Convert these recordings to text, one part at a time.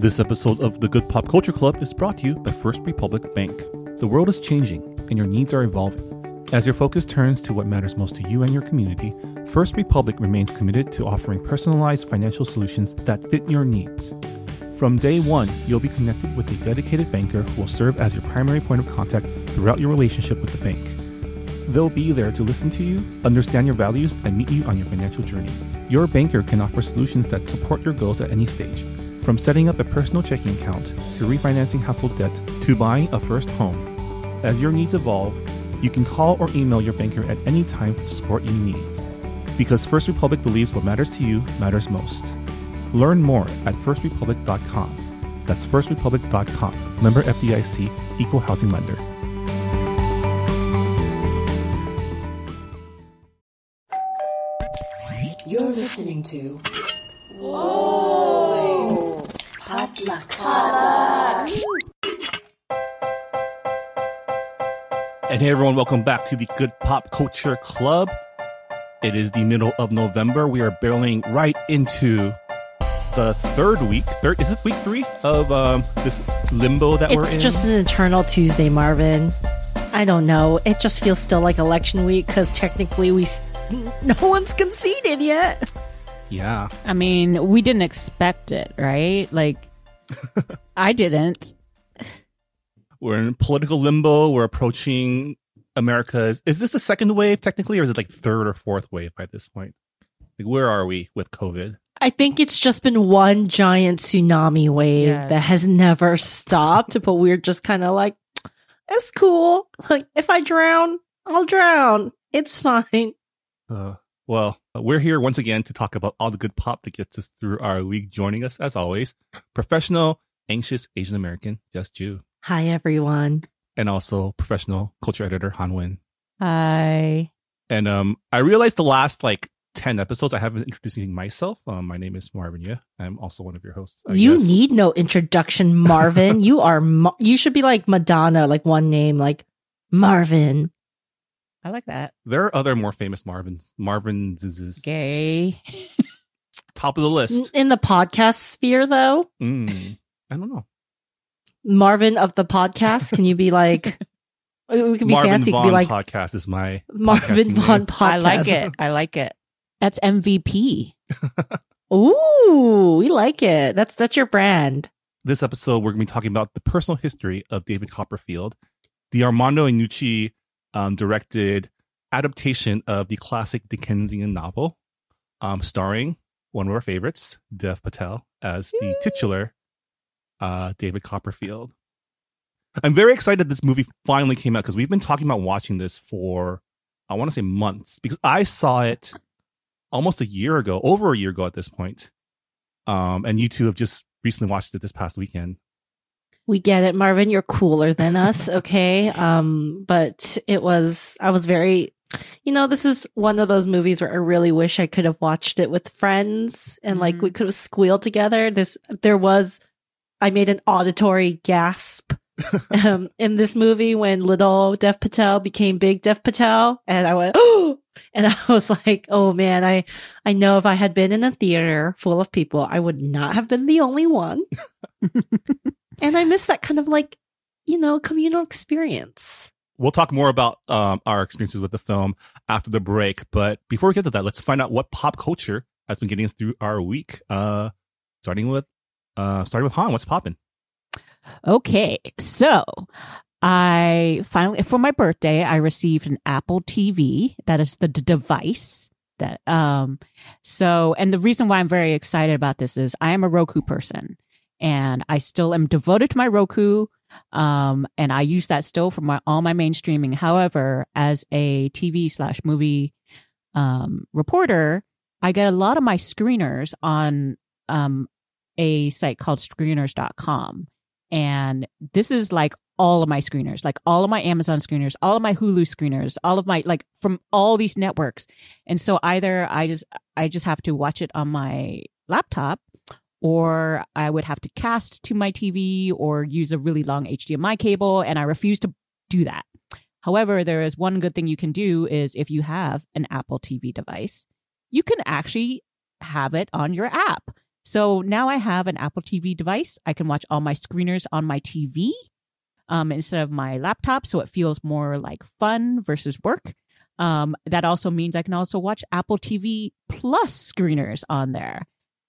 This episode of the Good Pop Culture Club is brought to you by First Republic Bank. The world is changing and your needs are evolving. As your focus turns to what matters most to you and your community, First Republic remains committed to offering personalized financial solutions that fit your needs. From day one, you'll be connected with a dedicated banker who will serve as your primary point of contact throughout your relationship with the bank. They'll be there to listen to you, understand your values, and meet you on your financial journey. Your banker can offer solutions that support your goals at any stage, from setting up a personal checking account to refinancing household debt to buying a first home. As your needs evolve, you can call or email your banker at any time for the support you need. Because First Republic believes what matters to you matters most. Learn more at firstrepublic.com. That's firstrepublic.com. Member FDIC, Equal Housing Lender. You're listening to. Whoa! Potluck. And hey everyone, welcome back to the Good Pop Culture Club. It is the middle of November. We are barreling right into the third week. Third is it week three of um, this limbo that we're in? It's just an eternal Tuesday, Marvin. I don't know. It just feels still like election week because technically we, no one's conceded yet. yeah. I mean, we didn't expect it, right? Like, I didn't. We're in political limbo. We're approaching America's. Is this the second wave technically, or is it like third or fourth wave by this point? Like, where are we with COVID? I think it's just been one giant tsunami wave Yes. that has never stopped, but we're just kind of like, it's cool. Like, if I drown, I'll drown. It's fine. Uh, well, we're here once again to talk about all the good pop that gets us through our week. Joining us, as always, professional, anxious Asian American, Just Jew, Hi, everyone. and also professional culture editor Hanh Nguyen. I And um, I realized the last like ten episodes I haven't been introducing myself. Um, my name is Marvin Yueh. I'm also one of your hosts. I you guess. need no introduction, Marvin. you are, Ma- you should be like Madonna, like one name, like Marvin. I like that. There are other more famous Marvins. Marvin's is Gaye. top of the list. In the podcast sphere, though, Mm, I don't know. Marvin of the podcast, can you be like, we can be Marvin fancy, Vaughn can be like podcast is my Marvin podcasting Vaughn podcast. I like it. I like it. That's MVP. Ooh, we like it. That's, that's your brand. This episode, we're going to be talking about the personal history of David Copperfield, the Armando Iannucci um, directed adaptation of the classic Dickensian novel, um, starring one of our favorites, Dev Patel, as the titular uh, David Copperfield. I'm very excited this movie finally came out because we've been talking about watching this for, I want to say months, because I saw it almost a year ago, over a year ago at this point. Um, and you two have just recently watched it this past weekend. We get it, Marvin. You're cooler than us, okay? Um, but it was I was very you know, this is one of those movies where I really wish I could have watched it with friends and like Mhm. we could have squealed together. This there was I made an auditory gasp um, in this movie when little Dev Patel became big Dev Patel and I went, oh, and I was like, oh man, I, I know if I had been in a theater full of people, I would not have been the only one. and I miss that kind of like, you know, communal experience. We'll talk more about um, our experiences with the film after the break. But before we get to that, let's find out what pop culture has been getting us through our week. Uh, starting with, uh, starting with Han. What's popping? Okay. So I finally, for my birthday, I received an Apple TV. That is the d- device that, um, so, and the reason why I'm very excited about this is I am a Roku person and I still am devoted to my Roku. Um, and I use that still for my, all my main streaming. However, as a TV slash movie, um, reporter, I get a lot of my screeners on, um, a site called screeners.com. And this is like all of my screeners, like all of my Amazon screeners, all of my Hulu screeners, all of my, like from all these networks. And so either I just, I just have to watch it on my laptop or I would have to cast to my TV or use a really long HDMI cable. And I refuse to do that. However, there is one good thing you can do is if you have an Apple TV device, you can actually have it on your app. So now I have an Apple TV device. I can watch all my screeners on my TV um, instead of my laptop. So it feels more like fun versus work. Um, that also means I can also watch Apple TV Plus screeners on there.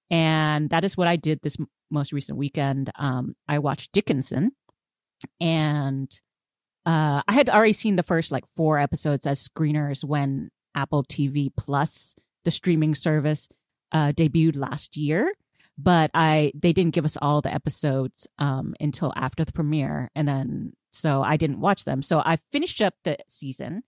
And that is what I did this m- most recent weekend. Um, I watched Dickinson and uh, I had already seen the first like four episodes as screeners when Apple TV Plus, the streaming service, uh, debuted last year. But I they didn't give us all the episodes um, until after the premiere, and then so I didn't watch them. So I finished up the season,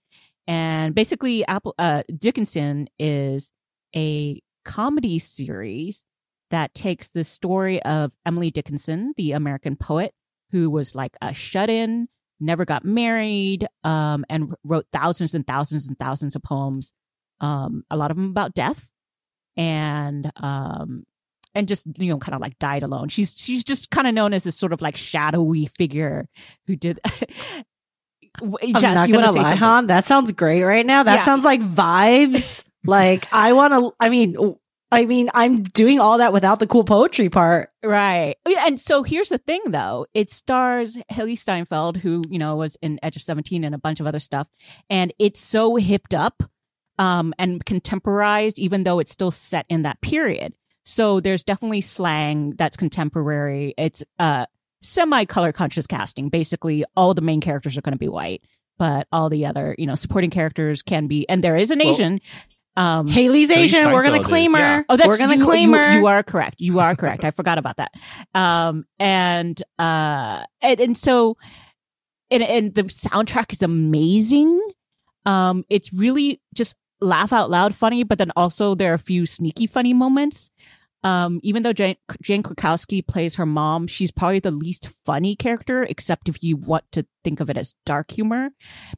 and basically, Apple uh, Dickinson is a comedy series that takes the story of Emily Dickinson, the American poet, who was like a shut in, never got married, um, and wrote thousands and thousands and thousands of poems, um, a lot of them about death, and um, and just you know, kind of like died alone. She's she's just kind of known as this sort of like shadowy figure who did. I'm not gonna lie, Han. That sounds great right now. That Yeah. sounds like vibes. like I want to. I mean, I mean, I'm doing all that without the cool poetry part. Right. Oh, And so here's the thing though. It stars Hailee Steinfeld, who, you know, was in Edge of 17 and a bunch of other stuff. And it's so hipped up, um, and contemporized, even though it's still set in that period. So there's definitely slang that's contemporary. It's, uh, semi color conscious casting. Basically, all the main characters are going to be white, but all the other, you know, supporting characters can be, and there is an Well, Asian. Um, Hailee's Asian. We're gonna claim her. yeah. Oh, that's We're gonna you, claim you, her. You are correct. You are correct. I forgot about that. Um, and uh, and, and so, and and the soundtrack is amazing. Um, it's really just laugh out loud funny, but then also there are a few sneaky funny moments. Um, even though Jane, Jane Krakowski plays her mom, she's probably the least funny character, except if you want to think of it as dark humor,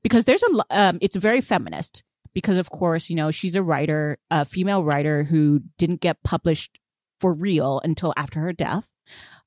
because there's a, um, it's very feminist because of course, you know, she's a writer, a female writer who didn't get published for real until after her death.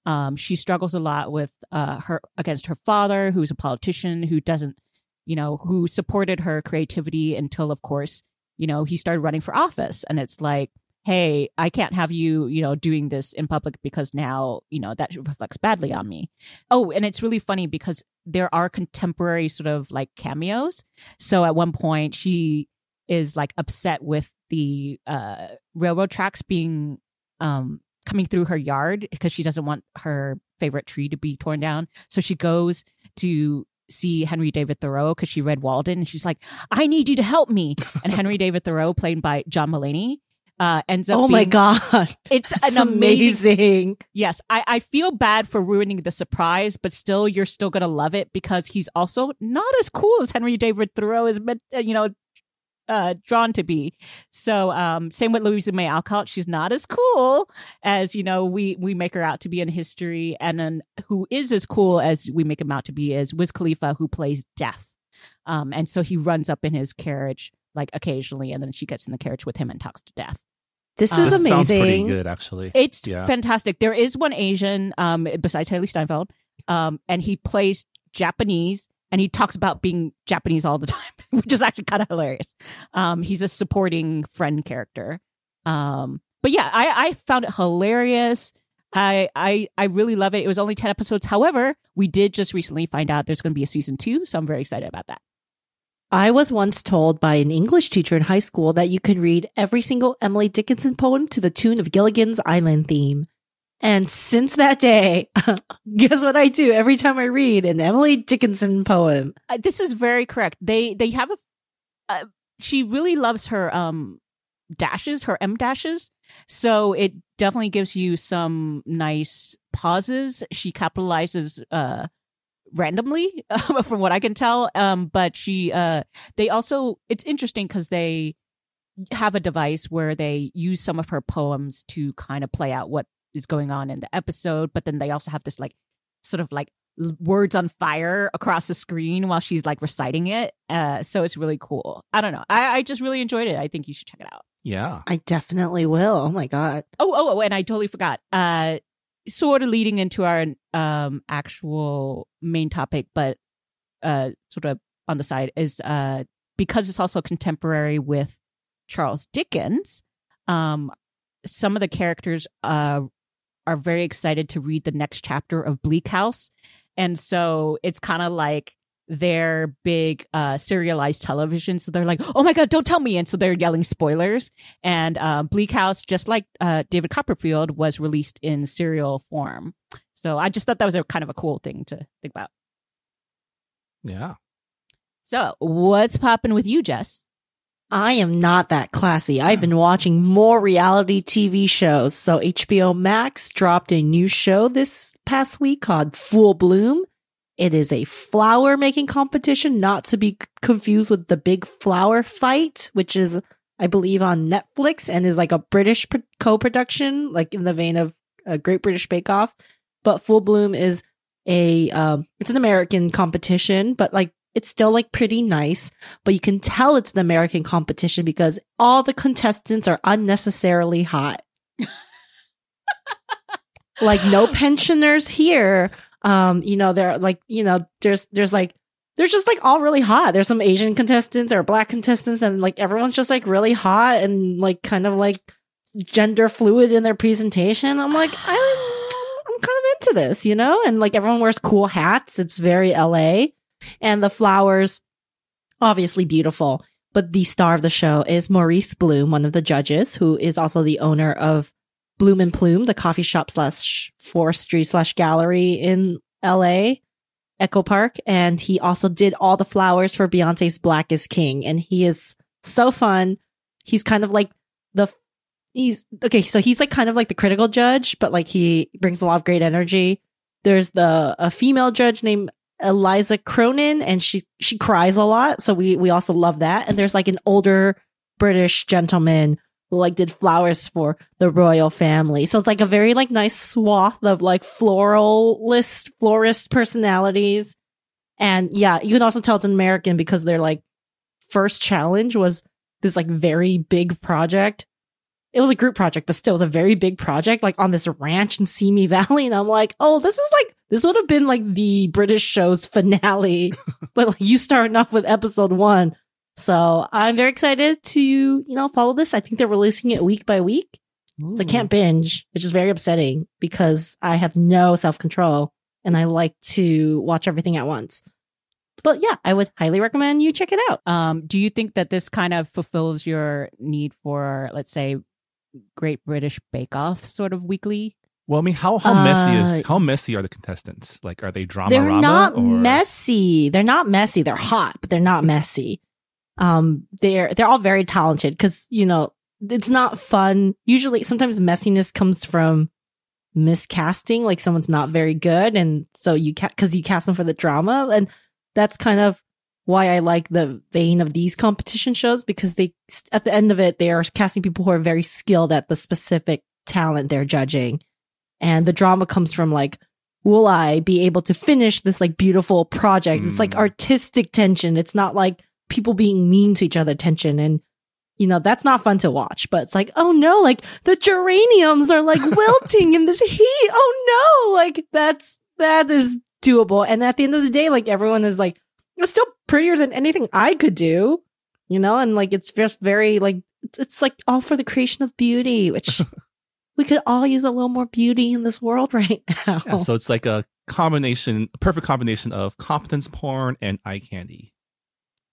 Um, she struggles a lot with uh, her against her father, who's a politician who doesn't, you know, who supported her creativity until, of course, you know, he started running for office, and it's like, hey, I can't have you, you know, doing this in public because now, you know, that reflects badly on me. Oh, and it's really funny because there are contemporary sort of like cameos. So at one point, she is like upset with the uh, railroad tracks being um, coming through her yard because she doesn't want her favorite tree to be torn down. So she goes to see Henry David Thoreau because she read Walden and she's like, I need you to help me. And Henry David Thoreau, played by John Mulaney, uh, ends up Oh my god, It's an amazing amazing. Yes, I, I feel bad for ruining the surprise, but still, you're still gonna love it because he's also not as cool as Henry David Thoreau is meant, uh, you know, uh, drawn to be. So, um, same with Louisa May Alcott. She's not as cool as you know we we make her out to be in history, and then who is as cool as we make him out to be is Wiz Khalifa, who plays Death. Um, and so he runs up in his carriage like occasionally, and then she gets in the carriage with him and talks to Death. This Uh, is This sounds pretty amazing. good, actually. It's Yeah. fantastic. There is one Asian, um, besides Hailee Steinfeld, um, and he plays Japanese, and he talks about being Japanese all the time, which is actually kind of hilarious. Um, he's a supporting friend character. Um, but yeah, I, I found it hilarious. I, I, I really love it. It was only 10 episodes. However, we did just recently find out there's going to be a season two. So I'm very excited about that. I was once told by an English teacher in high school that you could read every single Emily Dickinson poem to the tune of Gilligan's Island theme. And since that day, guess what I do every time I read an Emily Dickinson poem? uh, this is very correct. They they have a. Uh, she really loves her um dashes, her M dashes. So it definitely gives you some nice pauses. She capitalizes uh randomly, from what I can tell. Um, but she uh they also it's interesting because they have a device where they use some of her poems to kind of play out what is going on in the episode, but then they also have this like sort of like words on fire across the screen while she's like reciting it. Uh, so it's really cool. I don't know. I, I just really enjoyed it. I think you should check it out. Yeah. I definitely will. Oh my God. Oh, oh, oh, and I totally forgot. Uh, sort of leading into our um actual main topic, but uh, sort of on the side is uh because it's also contemporary with Charles Dickens. Um, some of the characters uh, are very excited to read the next chapter of Bleak House. And so it's kind of like their big uh, serialized television. So they're like, oh my God, don't tell me. And so they're yelling spoilers. And uh, Bleak House, just like uh, David Copperfield, was released in serial form. So I just thought that was a kind of a cool thing to think about. Yeah. So what's popping with you, Jess? I am not that classy. I've been watching more reality TV shows. So HBO Max dropped a new show this past week called Full Bloom. It is a flower making competition, not to be confused with the big flower fight, which is, I believe, on Netflix and is like a British co-production, like in the vein of a Great British Bake Off. But Full Bloom is a, um, it's an American competition, but like it's still like pretty nice, but you can tell it's an American competition because all the contestants are unnecessarily hot. like no pensioners here. Um, you know, they're like, you know, there's there's like they're just like all really hot. There's some Asian contestants or black contestants and like everyone's just like really hot and like kind of like gender fluid in their presentation. I'm like, I I'm kind of into this, you know? And like everyone wears cool hats. It's very LA and the flowers obviously beautiful. But the star of the show is maurice bloom one of the judges who is also the owner of bloom and plume the coffee shop slash forestry slash gallery in la echo park. And he also did all the flowers for beyonce's black is king. And he is so fun. He's kind of like the he's okay so he's like kind of like the critical judge but like he brings a lot of great energy. There's the a female judge named Eliza Cronin and she she cries a lot, so we we also love that. And there's like an older British gentleman who like did flowers for the royal family. So it's like a very like nice swath of like floralist florist personalities. And yeah, you can also tell it's an American because their like first challenge was this like very big project. It was a group project, but still it was a very big project, like on this ranch in Simi Valley. And I'm like, oh, this is like this would have been like the British show's finale, but like you starting off with episode one. So I'm very excited to, you know, follow this. I think they're releasing it week by week. So I can't binge, which is very upsetting because I have no self control and I like to watch everything at once. But yeah, I would highly recommend you check it out. Um, do you think that this kind of fulfills your need for, let's say, Great British Bake Off sort of weekly? Well, I mean, how how messy is Uh, how messy are the contestants? Like, are they drama? they're not or... messy. They're not messy. They're hot, but they're not messy. Um, they're they're all very talented because you know it's not fun. Usually, sometimes messiness comes from miscasting, like someone's not very good, and so you ca because you cast them for the drama, and that's kind of why I like the vein of these competition shows because they at the end of it they are casting people who are very skilled at the specific talent they're judging, and the drama comes from like will I be able to finish this like beautiful project? It's like Mm. artistic tension. It's not like people being mean to each other tension. And, you know, that's not fun to watch, but it's like, oh no, like the geraniums are like wilting in this heat. Oh no, like that's, that is doable. And at the end of the day, like everyone is like, it's still prettier than anything I could do, you know? And like, it's just very like, it's, it's like all for the creation of beauty, which we could all use a little more beauty in this world right now. Yeah, so it's like a combination, a perfect combination of competence porn and eye candy.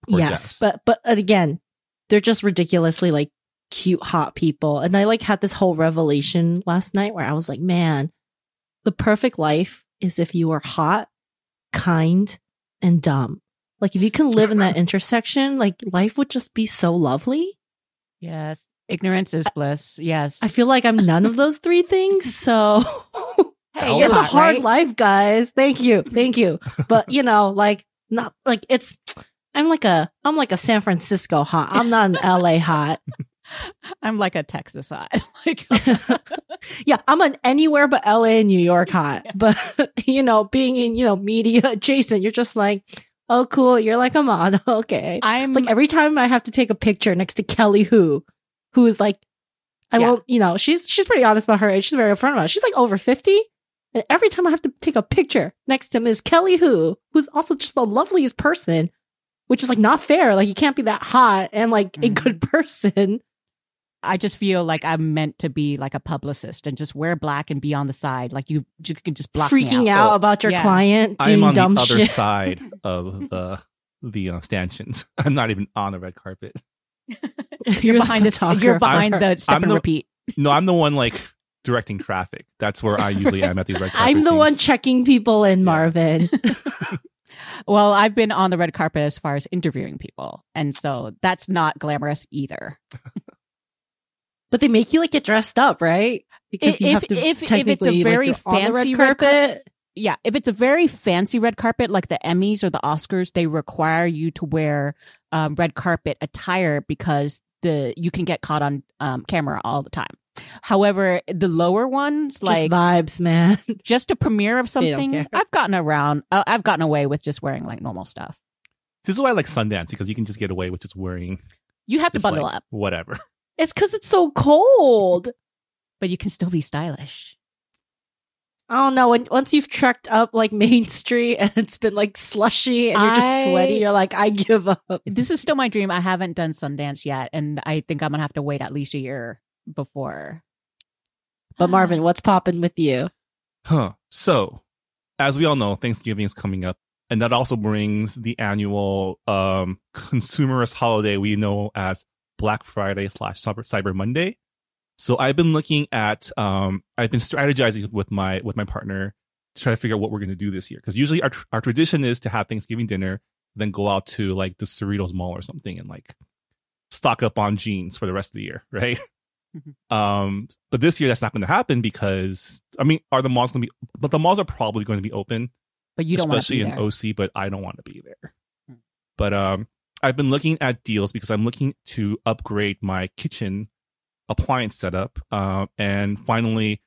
yes, Jess. but but again, they're just ridiculously like cute, hot people. And I like had this whole revelation last night where I was like, man, the perfect life is if you are hot, kind, and dumb. Like if you can live in that intersection, like life would just be so lovely. Yes. Ignorance is bliss. Yes. I feel like I'm none of those three things. So hey, it's a hot, hard right? life, guys. Thank you. Thank you. But you know, like not like it's I'm like a I'm like a San Francisco hot. I'm not an LA hot. I'm like a Texas hot. like, yeah, I'm an anywhere but LA and New York hot. But you know, being in, you know, media adjacent, you're just like, oh cool, you're like a model. Okay. I'm like every time I have to take a picture next to Kelly Hu, who is like I Yeah. won't, you know, she's she's pretty honest about her age. She's very upfront about it. She's like over 50. And every time I have to take a picture next to Ms. Kelly Hu, who's also just the loveliest person, which is like not fair. Like you can't be that hot and like a Mhm. good person. I just feel like I'm meant to be like a publicist and just wear black and be on the side. Like you, you can just block me Freaking out. out about your Yeah. client I'm doing on the dumb other side of the the uh, stanchions. I'm not even on the red carpet. You're behind this. You're behind the step I'm and the- repeat. No, I'm the one like directing traffic. That's where I usually am at these red carpet. I'm the one checking people in, Marvin. Well, I've been on the red carpet as far as interviewing people, and so that's not glamorous either. but they make you like get dressed up, right? Because you If- have to if- if it's a technically, like, very on the fancy red red car- carpet. Yeah, if it's a very fancy red carpet like the Emmys or the Oscars, they require you to wear um, red carpet attire because the you can get caught on um, camera all the time. However, the lower ones, like just vibes, man. just a premiere of something. I've gotten around. Uh, I've gotten away with just wearing like normal stuff. This is why I like Sundance because you can just get away with just wearing You have to just, bundle like, up, whatever. It's because it's so cold. but you can still be stylish. I don't know. When, once you've trekked up like Main Street and it's been like slushy and you're just sweaty, you're like, I give up. This is still my dream. I haven't done Sundance yet, and I think I'm gonna have to wait at least a year before. But Marvin, what's popping with you? Huh. So, as we all know, Thanksgiving is coming up, and that also brings the annual um consumerist holiday we know as Black Friday slash Cyber Cyber Monday. So I've been looking at um I've been strategizing with my with my partner to try to figure out what we're going to do this year because usually our our tradition is to have Thanksgiving dinner, then go out to like the Cerritos Mall or something and like stock up on jeans for the rest of the year, right? Um, but this year that's not going to happen because I mean, are the malls going to be? But the malls are probably going to be open, But you don't especially be in there. OC. But I don't want to be there. Hmm. But um, I've been looking at deals because I'm looking to upgrade my kitchen appliance setup. Um, and finally,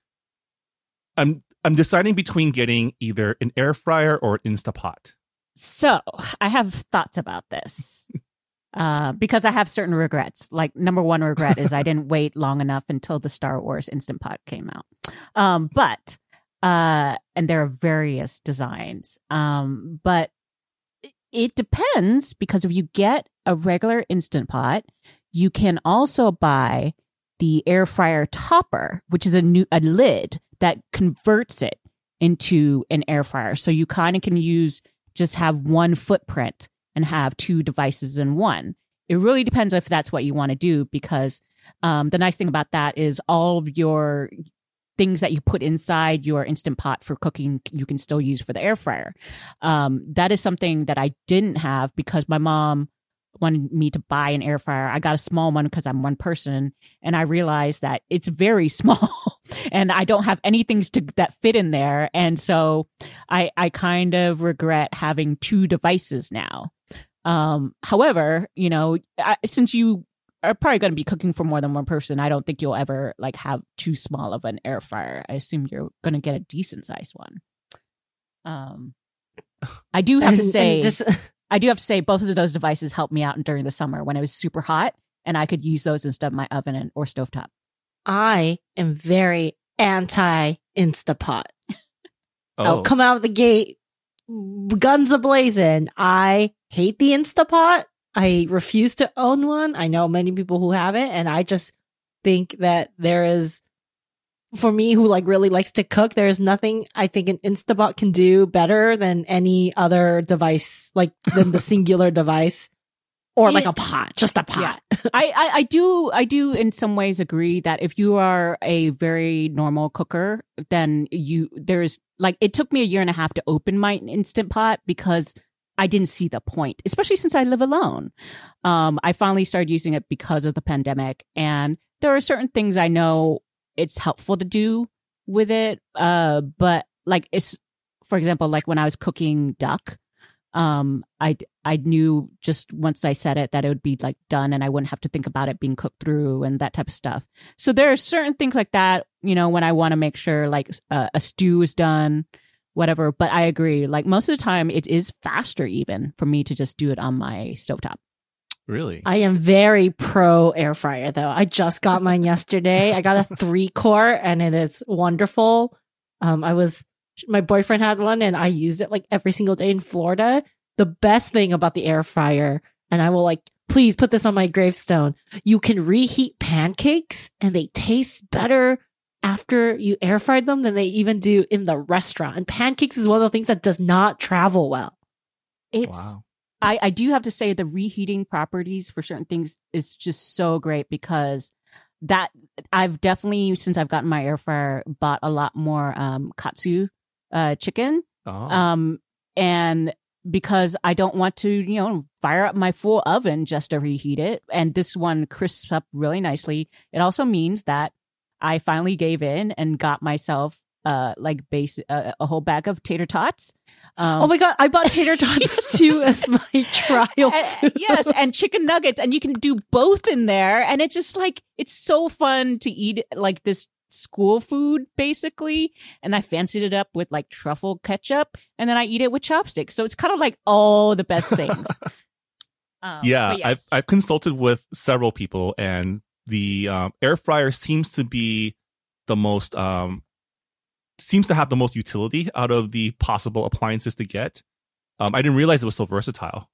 I'm I'm deciding between getting either an air fryer or an Instapot. So I have thoughts about this. Uh, because I have certain regrets. Like number one regret is I didn't wait long enough until the Star Wars Instant Pot came out. Um, but uh, and there are various designs. Um, but it depends because if you get a regular Instant Pot, you can also buy the air fryer topper, which is a new a lid that converts it into an air fryer. So you kind of can use just have one footprint and have two devices in one. It really depends if that's what you want to do because um, the nice thing about that is all of your things that you put inside your instant pot for cooking you can still use for the air fryer. Um, that is something that I didn't have because my mom wanted me to buy an air fryer. I got a small one because I'm one person and I realized that it's very small and I don't have anything to that fit in there. And so I, I kind of regret having two devices now. Um, however, you know, I, since you are probably going to be cooking for more than one person, I don't think you'll ever like have too small of an air fryer. I assume you're going to get a decent sized one. Um, I do have to say, and this- I do have to say, both of those devices helped me out during the summer when it was super hot, and I could use those instead of my oven and, or stovetop. I am very anti Instapot. Oh, I'll come out of the gate, guns ablazing. I hate the Instapot. I refuse to own one. I know many people who have it, and I just think that there is, for me who like really likes to cook, there is nothing I think an Instabot can do better than any other device, like than the singular device, or like a pot, just a pot. I, I, I do I do in some ways agree that if you are a very normal cooker, then you there's like it took me a year and a half to open my instant pot because I didn't see the point, especially since I live alone. Um, I finally started using it because of the pandemic, and there are certain things I know it's helpful to do with it. Uh, but like it's for example, like when I was cooking duck, um, I I knew just once I said it that it would be like done, and I wouldn't have to think about it being cooked through and that type of stuff. So there are certain things like that, you know, when I want to make sure like uh, a stew is done, whatever. But I agree, like most of the time, it is faster even for me to just do it on my stovetop. Really? I am very pro air fryer though. I just got mine yesterday. I got a three core and it is wonderful. Um, I was, my boyfriend had one and I used it like every single day in Florida. The best thing about the air fryer, and I will like please put this on my gravestone. You can reheat pancakes and they taste better after you air fried them than they even do in the restaurant. And pancakes is one of the things that does not travel well. It's Wow. I, I do have to say the reheating properties for certain things is just so great because that I've definitely since I've gotten my air fryer bought a lot more um katsu uh chicken Oh. um and because I don't want to you know fire up my full oven just to reheat it and this one crisps up really nicely it also means that I finally gave in and got myself uh like base uh, a whole bag of tater tots um, oh my god, I bought tater tots too as my trial. and- yes, and chicken nuggets, and you can do both in there, and it's just like it's so fun to eat like this school food basically. And I fancied it up with like truffle ketchup, and then I eat it with chopsticks. So it's kind of like all the best things. Um, yeah, yes. I've I've consulted with several people, and the um, air fryer seems to be the most um seems to have the most utility out of the possible appliances to get. Um, I didn't realize it was so versatile.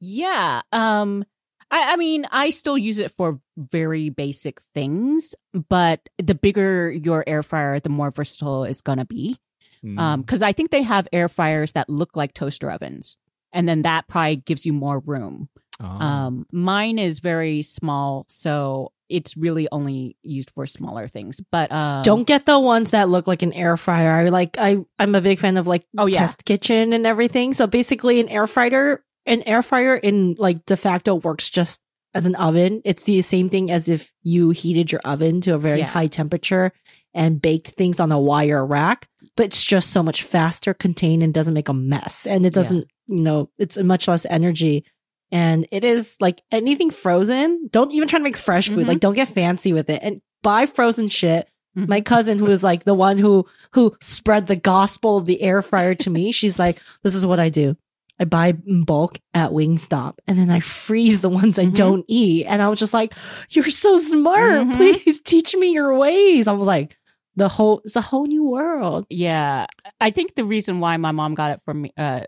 Yeah. Um I, I mean, I still use it for very basic things, but the bigger your air fryer, the more versatile it's gonna be. Mm. Um, cause I think they have air fryers that look like toaster ovens. And then that probably gives you more room. Oh. Um, mine is very small, so it's really only used for smaller things. But um, Don't get the ones that look like an air fryer. I like I I'm a big fan of like Oh, yeah. test kitchen and everything. So basically an air fryer an air fryer in like de facto works just as an oven. It's the same thing as if you heated your oven to a very Yeah. high temperature and baked things on a wire rack, but it's just so much faster contained and doesn't make a mess. And it doesn't, you know, it's much less energy. And it is like anything frozen. Don't even try to make fresh food. Mhm. Like don't get fancy with it and buy frozen shit Mhm. my cousin who is like the one who who spread the gospel of the air fryer to me she's like this is what i do i buy in bulk at wingstop and then i freeze the ones i Mhm. don't eat and i was just like you're so smart Mhm. please teach me your ways i was like the whole it's a whole new world Yeah, I think the reason why my mom got it for me uh,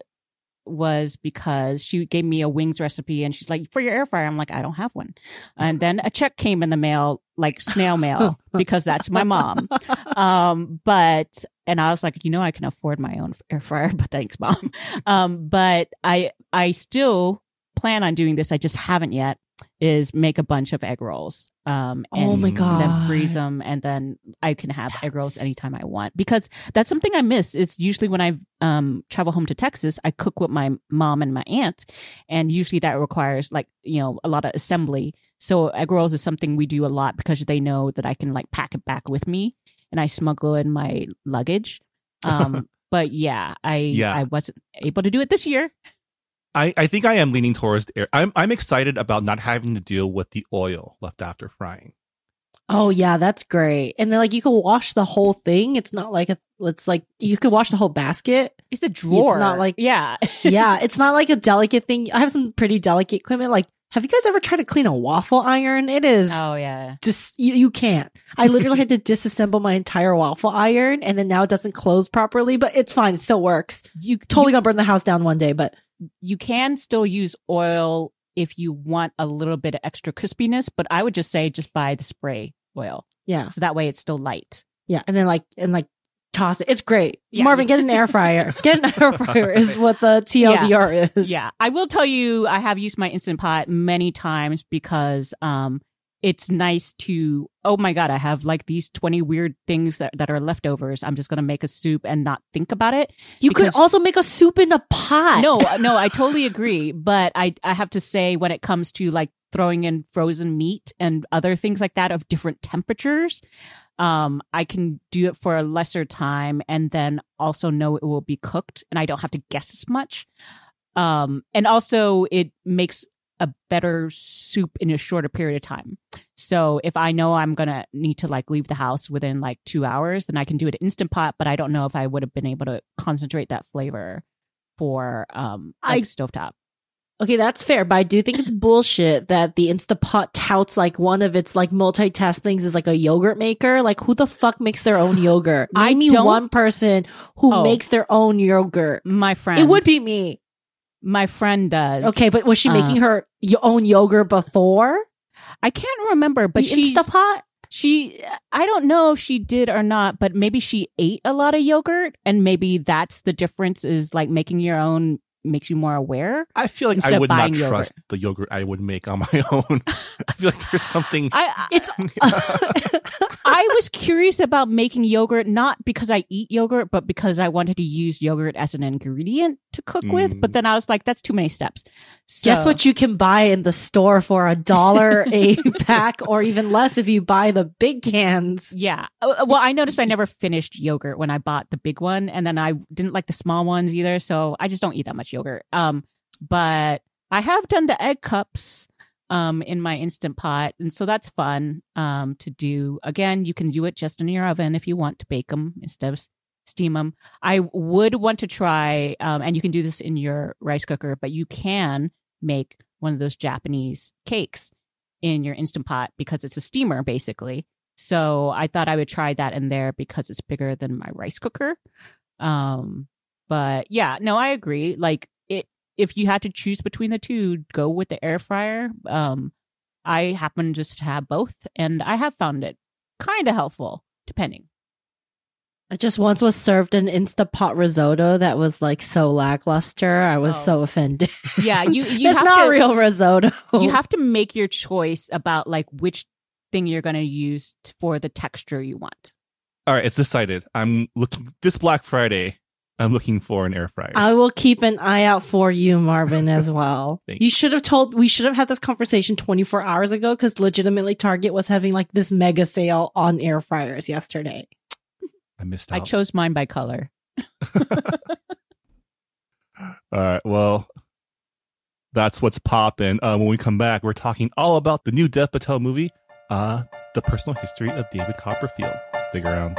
was because she gave me a wings recipe, and she's like, "For your air fryer," I'm like, "I don't have one." And then a check came in the mail, like snail mail, because that's my mom. Um, but and I was like, you know, I can afford my own air fryer, but thanks, mom. Um, but I I still plan on doing this. I just haven't yet. Is make a bunch of egg rolls. Um, and, oh my god then freeze them and then I can have egg rolls anytime I want because that's something I miss. It's usually when I um travel home to Texas, I cook with my mom and my aunt and usually that requires like, you know, a lot of assembly. So egg rolls is something we do a lot because they know that I can like pack it back with me and I smuggle in my luggage. Um but yeah, I Yeah. I wasn't able to do it this year. I, I think I am leaning towards the air. I'm I'm excited about not having to deal with the oil left after frying. oh yeah that's great and then like you can wash the whole thing it's not like a it's like you could wash the whole basket It's a drawer. It's not like- yeah. yeah, it's not like a delicate thing. I have some pretty delicate equipment. Like, have you guys ever tried to clean a waffle iron? It is oh yeah. just you, you can't. I literally had to disassemble my entire waffle iron, and then now it doesn't close properly. But it's fine; it still works. You Totally gonna burn the house down one day, but you can still use oil if you want a little bit of extra crispiness, but I would just say just buy the spray oil. yeah, So that way it's still light. yeah, and then like and like toss it. It's great. Yeah. Marvin, get an air fryer. Get an air fryer is what the TLDR is. Yeah. I will tell you, I have used my Instant Pot many times because, um, it's nice to, oh my God, I have like these 20 weird things that, that are leftovers. I'm just going to make a soup and not think about it. you could also make a soup in a pot. No, no, I totally agree. But I, I have to say, when it comes to like throwing in frozen meat and other things like that of different temperatures, um, I can do it for a lesser time and then also know it will be cooked and I don't have to guess as much. Um, and also it makes a better soup in a shorter period of time. So if I know I'm gonna need to like leave the house within like two hours, then I can do it instant pot. But I don't know if I would have been able to concentrate that flavor for um like I- stovetop. Okay, that's fair, but I do think it's bullshit that the Instapot touts like one of its like multitask things is like a yogurt maker. Like, who the fuck makes their own yogurt? I Name me don't- one person who Oh. makes their own yogurt. My friend, It would be me. My friend does. Okay, but was she Uh, making her own yogurt before I can't remember, but the she's Instapot? she. I don't know if she did or not, but maybe she ate a lot of yogurt, and maybe that's the difference. Is like making your own makes you more aware. I feel like I would not yogurt. trust the yogurt I would make on my own. I feel like there's something. I It's I was curious about making yogurt, not because I eat yogurt, but because I wanted to use yogurt as an ingredient to cook with. Mm. But then I was like, that's too many steps. Guess what you can buy in the store for a dollar a pack, or even less if you buy the big cans. Yeah. Uh, Well, I noticed I never finished yogurt when I bought the big one, and then I didn't like the small ones either. So I just don't eat that much yogurt. Um, but I have done the egg cups um in my instant pot, and so that's fun um to do. Again, you can do it just in your oven if you want to bake them instead of steam them. I would want to try, um, and you can do this in your rice cooker, but you can make one of those Japanese cakes in your instant pot because it's a steamer basically. So I thought I would try that in there because it's bigger than my rice cooker. Um, but yeah, no, I agree. Like it, if you had to choose between the two, go with the air fryer. Um, I happen just to have both, and I have found it kind of helpful, depending. I just once was served an Instapot risotto that was like so lackluster. I was Oh. so offended. Yeah, you you it's have not to real risotto. you have to make your choice about like which thing you're going to use for the texture you want. All right, it's decided. I'm looking this Black Friday. I'm looking for an air fryer. I will keep an eye out for you, Marvin, as well. Thank you should have told, we should have had this conversation 24 hours ago because legitimately Target was having like this mega sale on air fryers yesterday. I missed out. I chose mine by color. All right. Well, that's what's popping. Uh, when we come back, we're talking all about the new Dev Patel movie, uh, The Personal History of David Copperfield. Stick around.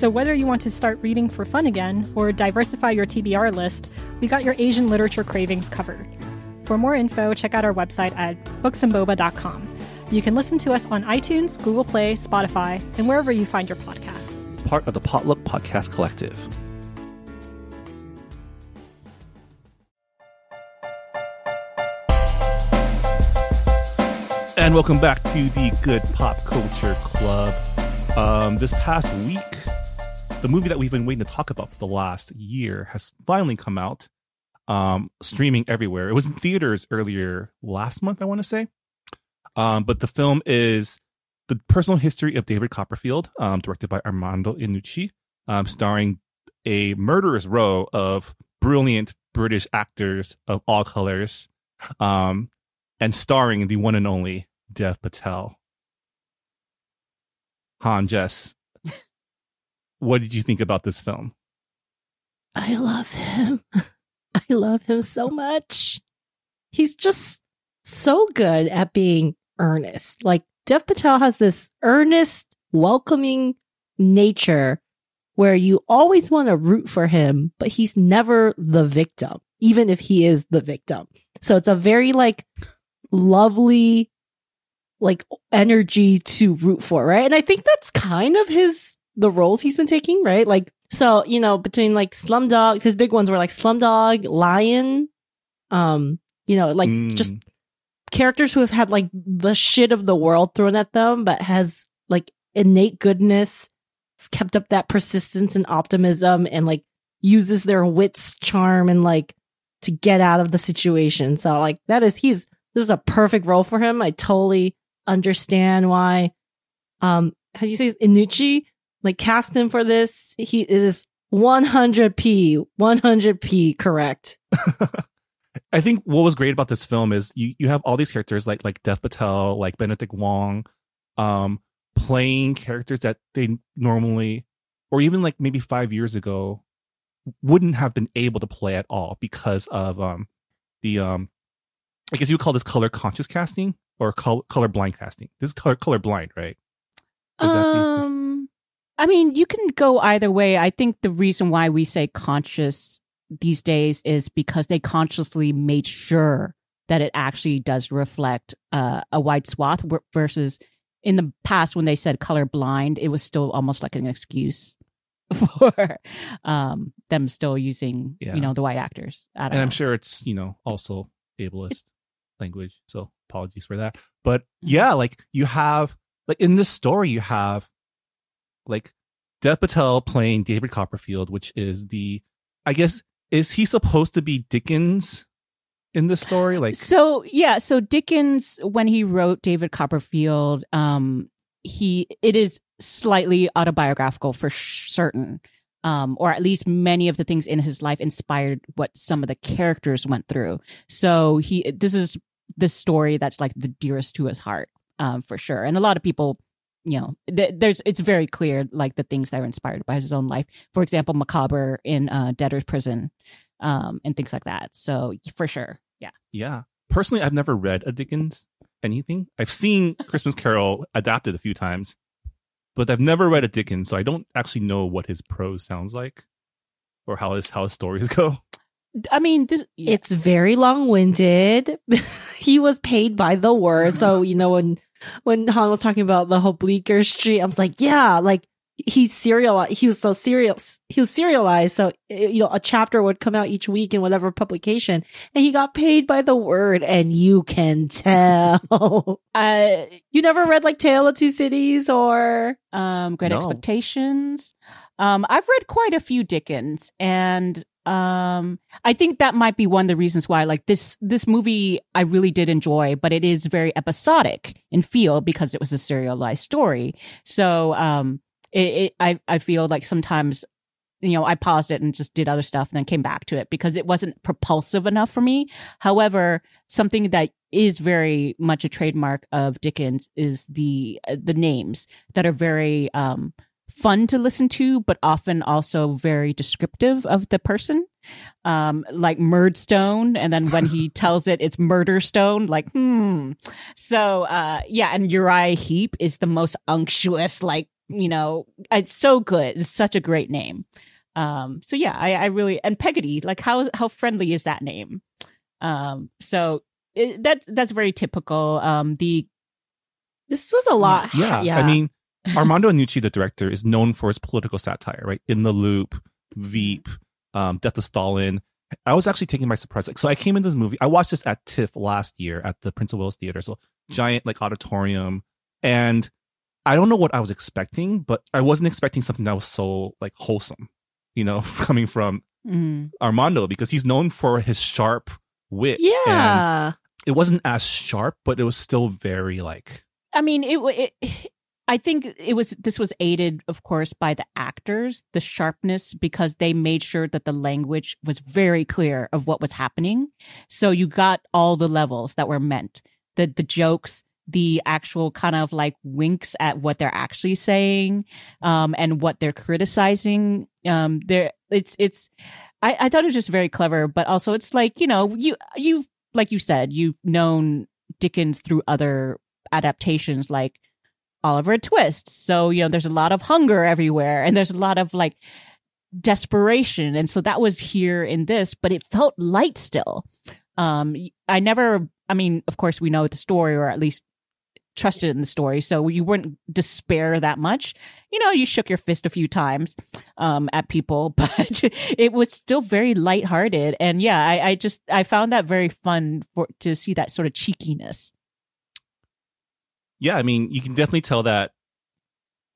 So whether you want to start reading for fun again or diversify your TBR list, we got your Asian literature cravings covered. For more info, check out our website at booksandboba.com. You can listen to us on iTunes, Google Play, Spotify, and wherever you find your podcasts. Part of the Potluck Podcast Collective. And welcome back to the Good Pop Culture Club. Um, this past week, the movie that we've been waiting to talk about for the last year has finally come out, um, streaming everywhere. It was in theaters earlier last month, I want to say. Um, but the film is The Personal History of David Copperfield, um, directed by Armando Iannucci, um, starring a murderous row of brilliant British actors of all colors, um, and starring the one and only Dev Patel. Han, Jess, what did you think about this film? I love him. I love him so much. He's just so good at being earnest. Like Dev Patel has this earnest, welcoming nature where you always want to root for him, but he's never the victim, even if he is the victim. So it's a very like lovely like energy to root for, right? And I think that's kind of his the roles he's been taking, right? Like so, you know, between like Slumdog, his big ones were like Slumdog, Lion, um, you know, like Mm. just characters who have had like the shit of the world thrown at them, but has like innate goodness, has kept up that persistence and optimism and like uses their wits, charm, and like to get out of the situation. So like that is he's this is a perfect role for him. I totally understand why um how do you say Inuchi like cast him for this. He is 100p 100p correct. I think what was great about this film is you, you have all these characters like like Dev Patel, like Benedict Wong, um, playing characters that they normally, or even like maybe five years ago, wouldn't have been able to play at all because of um the um I guess you would call this color conscious casting or color color blind casting. This is color color blind, right? Is Um, I mean, you can go either way. I think the reason why we say conscious these days is because they consciously made sure that it actually does reflect uh, a wide swath versus in the past when they said color blind, it was still almost like an excuse for um, them still using, Yeah. you know, the white actors. And I'm sure it's you know also ableist language, so apologies for that. But yeah, like you have like in this story, you have like Dev Patel playing David Copperfield, which is the I guess is he supposed to be Dickens in this story? Like so yeah so dickens when he wrote david copperfield um he it is slightly autobiographical for certain um or at least many of the things in his life inspired what some of the characters went through so he this is the story that's like the dearest to his heart um for sure and a lot of people you know th- there's it's very clear like the things that are inspired by his own life for example Micawber in uh debtor's prison um and things like that so for sure yeah yeah, personally, I've never read a Dickens anything. I've seen Christmas Carol adapted a few times, but I've never read a Dickens, so I don't actually know what his prose sounds like or how his how his stories go. I mean, this, yeah. It's very long winded. he was paid by the word. So, you know, when when Hanh was talking about the whole Bleecker Street, I was like, yeah, like he's serial he was so serial he was serialized so you know a chapter would come out each week in whatever publication and he got paid by the word and you can tell uh, you never read like tale of two cities or um, Great No. Expectations. Um, I've read quite a few Dickens, and um, I think that might be one of the reasons why, like this, this movie, I really did enjoy, but it is very episodic in feel because it was a serialized story. So, um, it, it I, I feel like sometimes you know, I paused it and just did other stuff and then came back to it because it wasn't propulsive enough for me. However, something that is very much a trademark of Dickens is the uh, the names that are very um fun to listen to but often also very descriptive of the person. Um like Murdstone and then when he tells it it's Murderstone like hmm. So uh yeah and Uriah Heep is the most unctuous like you know, it's so good. It's such a great name. Um, so yeah, I, I really and Peggotty, like how how friendly is that name? Um, so it, that's that's very typical. Um, the this was a lot Yeah. yeah I mean, Armando Iannucci, the director, is known for his political satire, right? In the Loop, Veep, um, Death of Stalin. I was actually taken by surprise. Like, so I came into this movie. I watched this at TIFF last year at the Prince of Wales Theater. So giant like auditorium, and I don't know what I was expecting, but I wasn't expecting something that was so like wholesome, you know, coming from mm, Armando because he's known for his sharp wit. Yeah it wasn't as sharp, but it was still very like I mean, it, it. I think it was. This was aided, of course, by the actors, the sharpness, because they made sure that the language was very clear of what was happening. So you got all the levels that were meant. The the jokes, the actual kind of like winks at what they're actually saying, um, and what they're criticizing. Um, there, it's it's. I, I thought it was just very clever, but also it's like you know you you've like you said you've known Dickens through other adaptations like Oliver Twist. So, you know, there's a lot of hunger everywhere and there's a lot of like desperation. And so that was here in this, but it felt light still. Um, I never, I mean, of course we know the story or at least trusted in the story. So you wouldn't despair that much. You know, you shook your fist a few times, um, at people, but it was still very lighthearted. And yeah, I, I just, I found that very fun for, to see that sort of cheekiness. Yeah. I mean, you can definitely tell that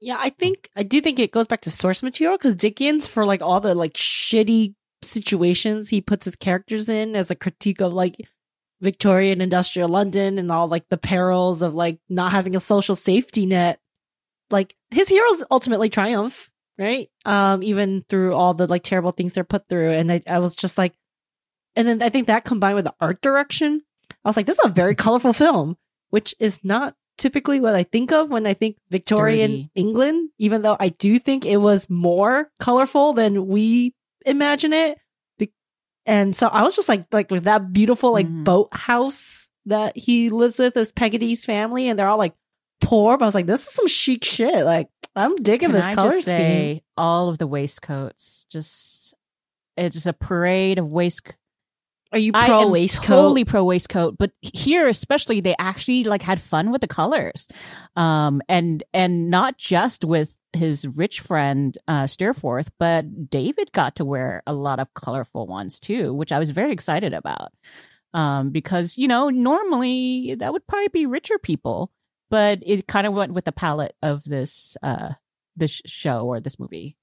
Yeah, I think I do think it goes back to source material because Dickens, for like all the like shitty situations he puts his characters in as a critique of like Victorian industrial London and all like the perils of like not having a social safety net. Like his heroes ultimately triumph, right? Um, even through all the like terrible things they're put through. And I, I was just like, and then I think that combined with the art direction, I was like, this is a very colorful film, which is not typically what I think of when I think Victorian Dirty. England, even though I do think it was more colorful than we imagine it. And so I was just like, like with that beautiful like Mhm. boathouse that he lives with as Peggotty's family, and they're all like poor. But I was like, this is some chic shit. Like I'm digging Can this I color just scheme. say all of the waistcoats? Just it's just a parade of waist. Are you I pro am waistcoat? totally pro waistcoat, but here especially they actually like had fun with the colors, um, and and not just with his rich friend uh, Steerforth, but David got to wear a lot of colorful ones too, which I was very excited about. Um, because you know normally that would probably be richer people, but it kind of went with the palette of this uh this show or this movie.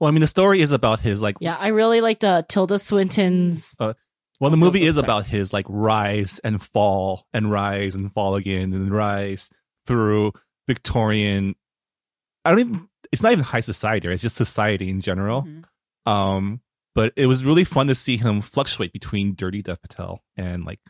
Well, I mean, the story is about his like. Yeah, I really liked uh, Tilda Swinton's. Well, the movie is about his like rise and fall and rise and fall again and rise through Victorian. I don't even. It's not even high society. Right? It's just society in general. Mhm. Um, but it was really fun to see him fluctuate between dirty Dev Patel and like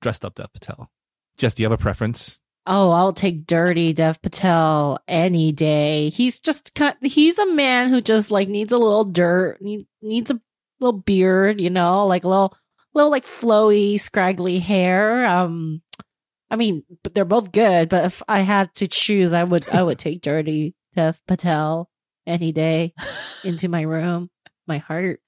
dressed up Dev Patel. Jess, do you have a preference? Oh, I'll take dirty Dev Patel any day. He's just kind he's a man who just like needs a little dirt, need, needs a little beard, you know, like a little little like flowy, scraggly hair. Um I mean, but they're both good, but if I had to choose, I would I would take dirty Dev Patel any day into my room, my heart.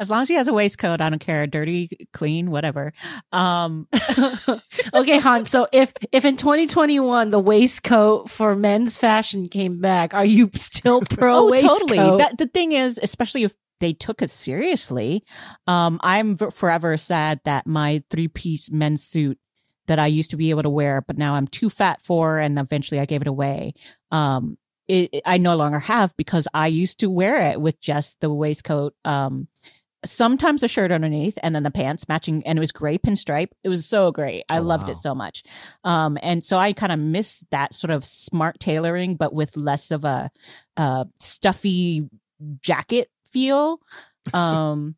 As long as he has a waistcoat, I don't care. Dirty, clean, whatever. Um, okay, Hanh. So if if in 2021 the waistcoat for men's fashion came back, are you still pro oh, waistcoat? totally. That the thing is, especially if they took it seriously, um, I'm forever sad that my three piece men's suit that I used to be able to wear, but now I'm too fat for, and eventually I gave it away. Um, it- I no longer have because I used to wear it with just the waistcoat. Um, sometimes a shirt underneath and then the pants matching and it was gray pinstripe. It was so great. I Oh, loved wow. it so much. Um and so i kind of miss that sort of smart tailoring but with less of a uh stuffy jacket feel. Um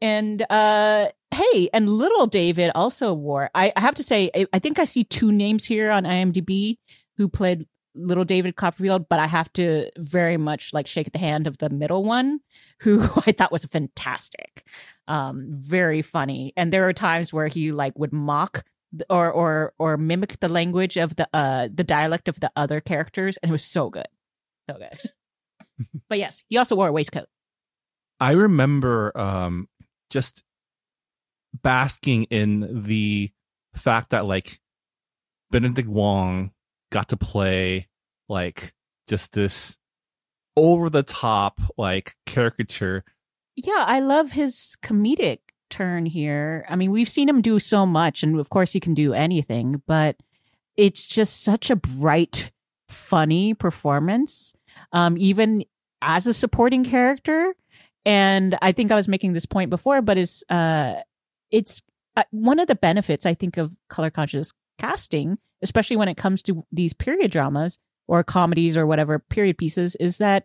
and uh hey and little david also wore i, I have to say I, I think i see two names here on imdb who played little david copperfield but i have to very much like shake the hand of the middle one who i thought was fantastic. Um very funny. And there are times where he like would mock or or or mimic the language of the uh the dialect of the other characters and it was so good. So good. But yes he also wore a waistcoat. I remember um just basking in the fact that like Benedict Wong got to play like just this over the top like caricature. Yeah, I love his comedic turn here. I mean, we've seen him do so much, and of course, he can do anything, but it's just such a bright, funny performance, um, even as a supporting character. And I think I was making this point before, but is uh, it's uh, one of the benefits I think of color conscious casting, especially when it comes to these period dramas or comedies or whatever period pieces, is that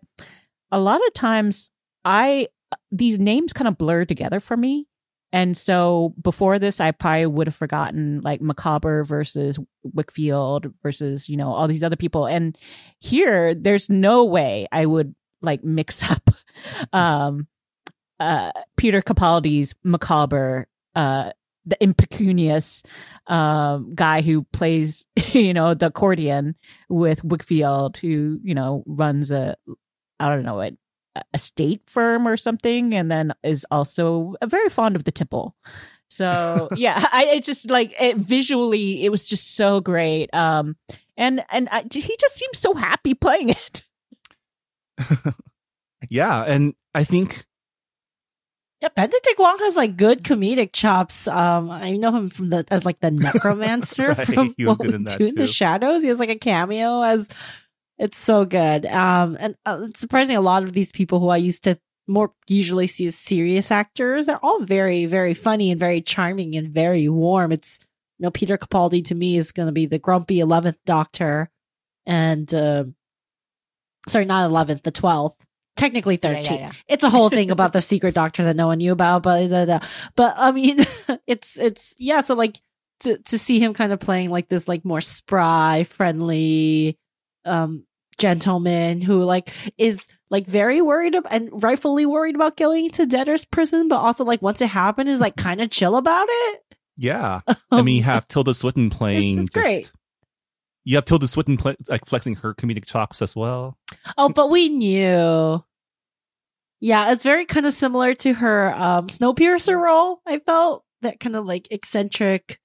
a lot of times I these names kind of blur together for me. And so before this, I probably would have forgotten like Micawber versus Wickfield versus, you know, all these other people. And here, there's no way I would like mix up um, uh, Peter Capaldi's Micawber, uh, the impecunious um, guy who plays, you know, the accordion with Wickfield, who, you know, runs a, I don't know, a, a state firm or something, and then is also very fond of the tipple. So yeah, I it's just like it, visually, it was just so great. Um, and and I, he just seems so happy playing it. Yeah, and I think Yeah, Benedict Wong has like good comedic chops. Um, I know him from the as like the necromancer Right, from he was What in Do in the. Shadows. He has like a cameo as it's so good. Um, and uh, it's surprising a lot of these people who I used to more usually see as serious actors, they're all very, very funny and very charming and very warm. It's you know Peter Capaldi to me is going to be the grumpy eleventh Doctor, and uh, sorry, not eleventh, the twelfth. Technically Yeah, yeah, yeah. it's a whole thing about the secret doctor that no one knew about but uh, but i mean it's it's yeah so like to to see him kind of playing like this like more spry, friendly, um, gentleman who like is like very worried ab- and rightfully worried about going to debtor's prison, but also like once it happened is like kind of chill about it. Yeah. I mean, you have Tilda Swinton playing. it's great. just- you have Tilda Swinton play, like flexing her comedic chops as well. Oh, but we knew. Yeah, it's very kind of similar to her um Snowpiercer role. I felt that kind of like eccentric.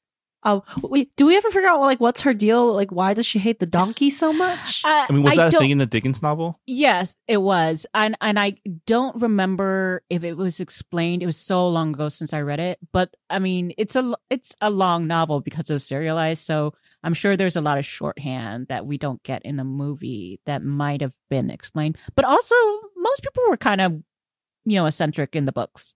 Um, we do we ever figure out like what's her deal? Like, why does she hate the donkey so much? I, I mean, was that a thing in the Dickens novel? Yes, it was. And and I don't remember if it was explained. It was so long ago since I read it. But I mean, it's a it's a long novel because of serialized, so I'm sure there's a lot of shorthand that we don't get in the movie that might have been explained. But also most people were kind of, you know, eccentric in the books.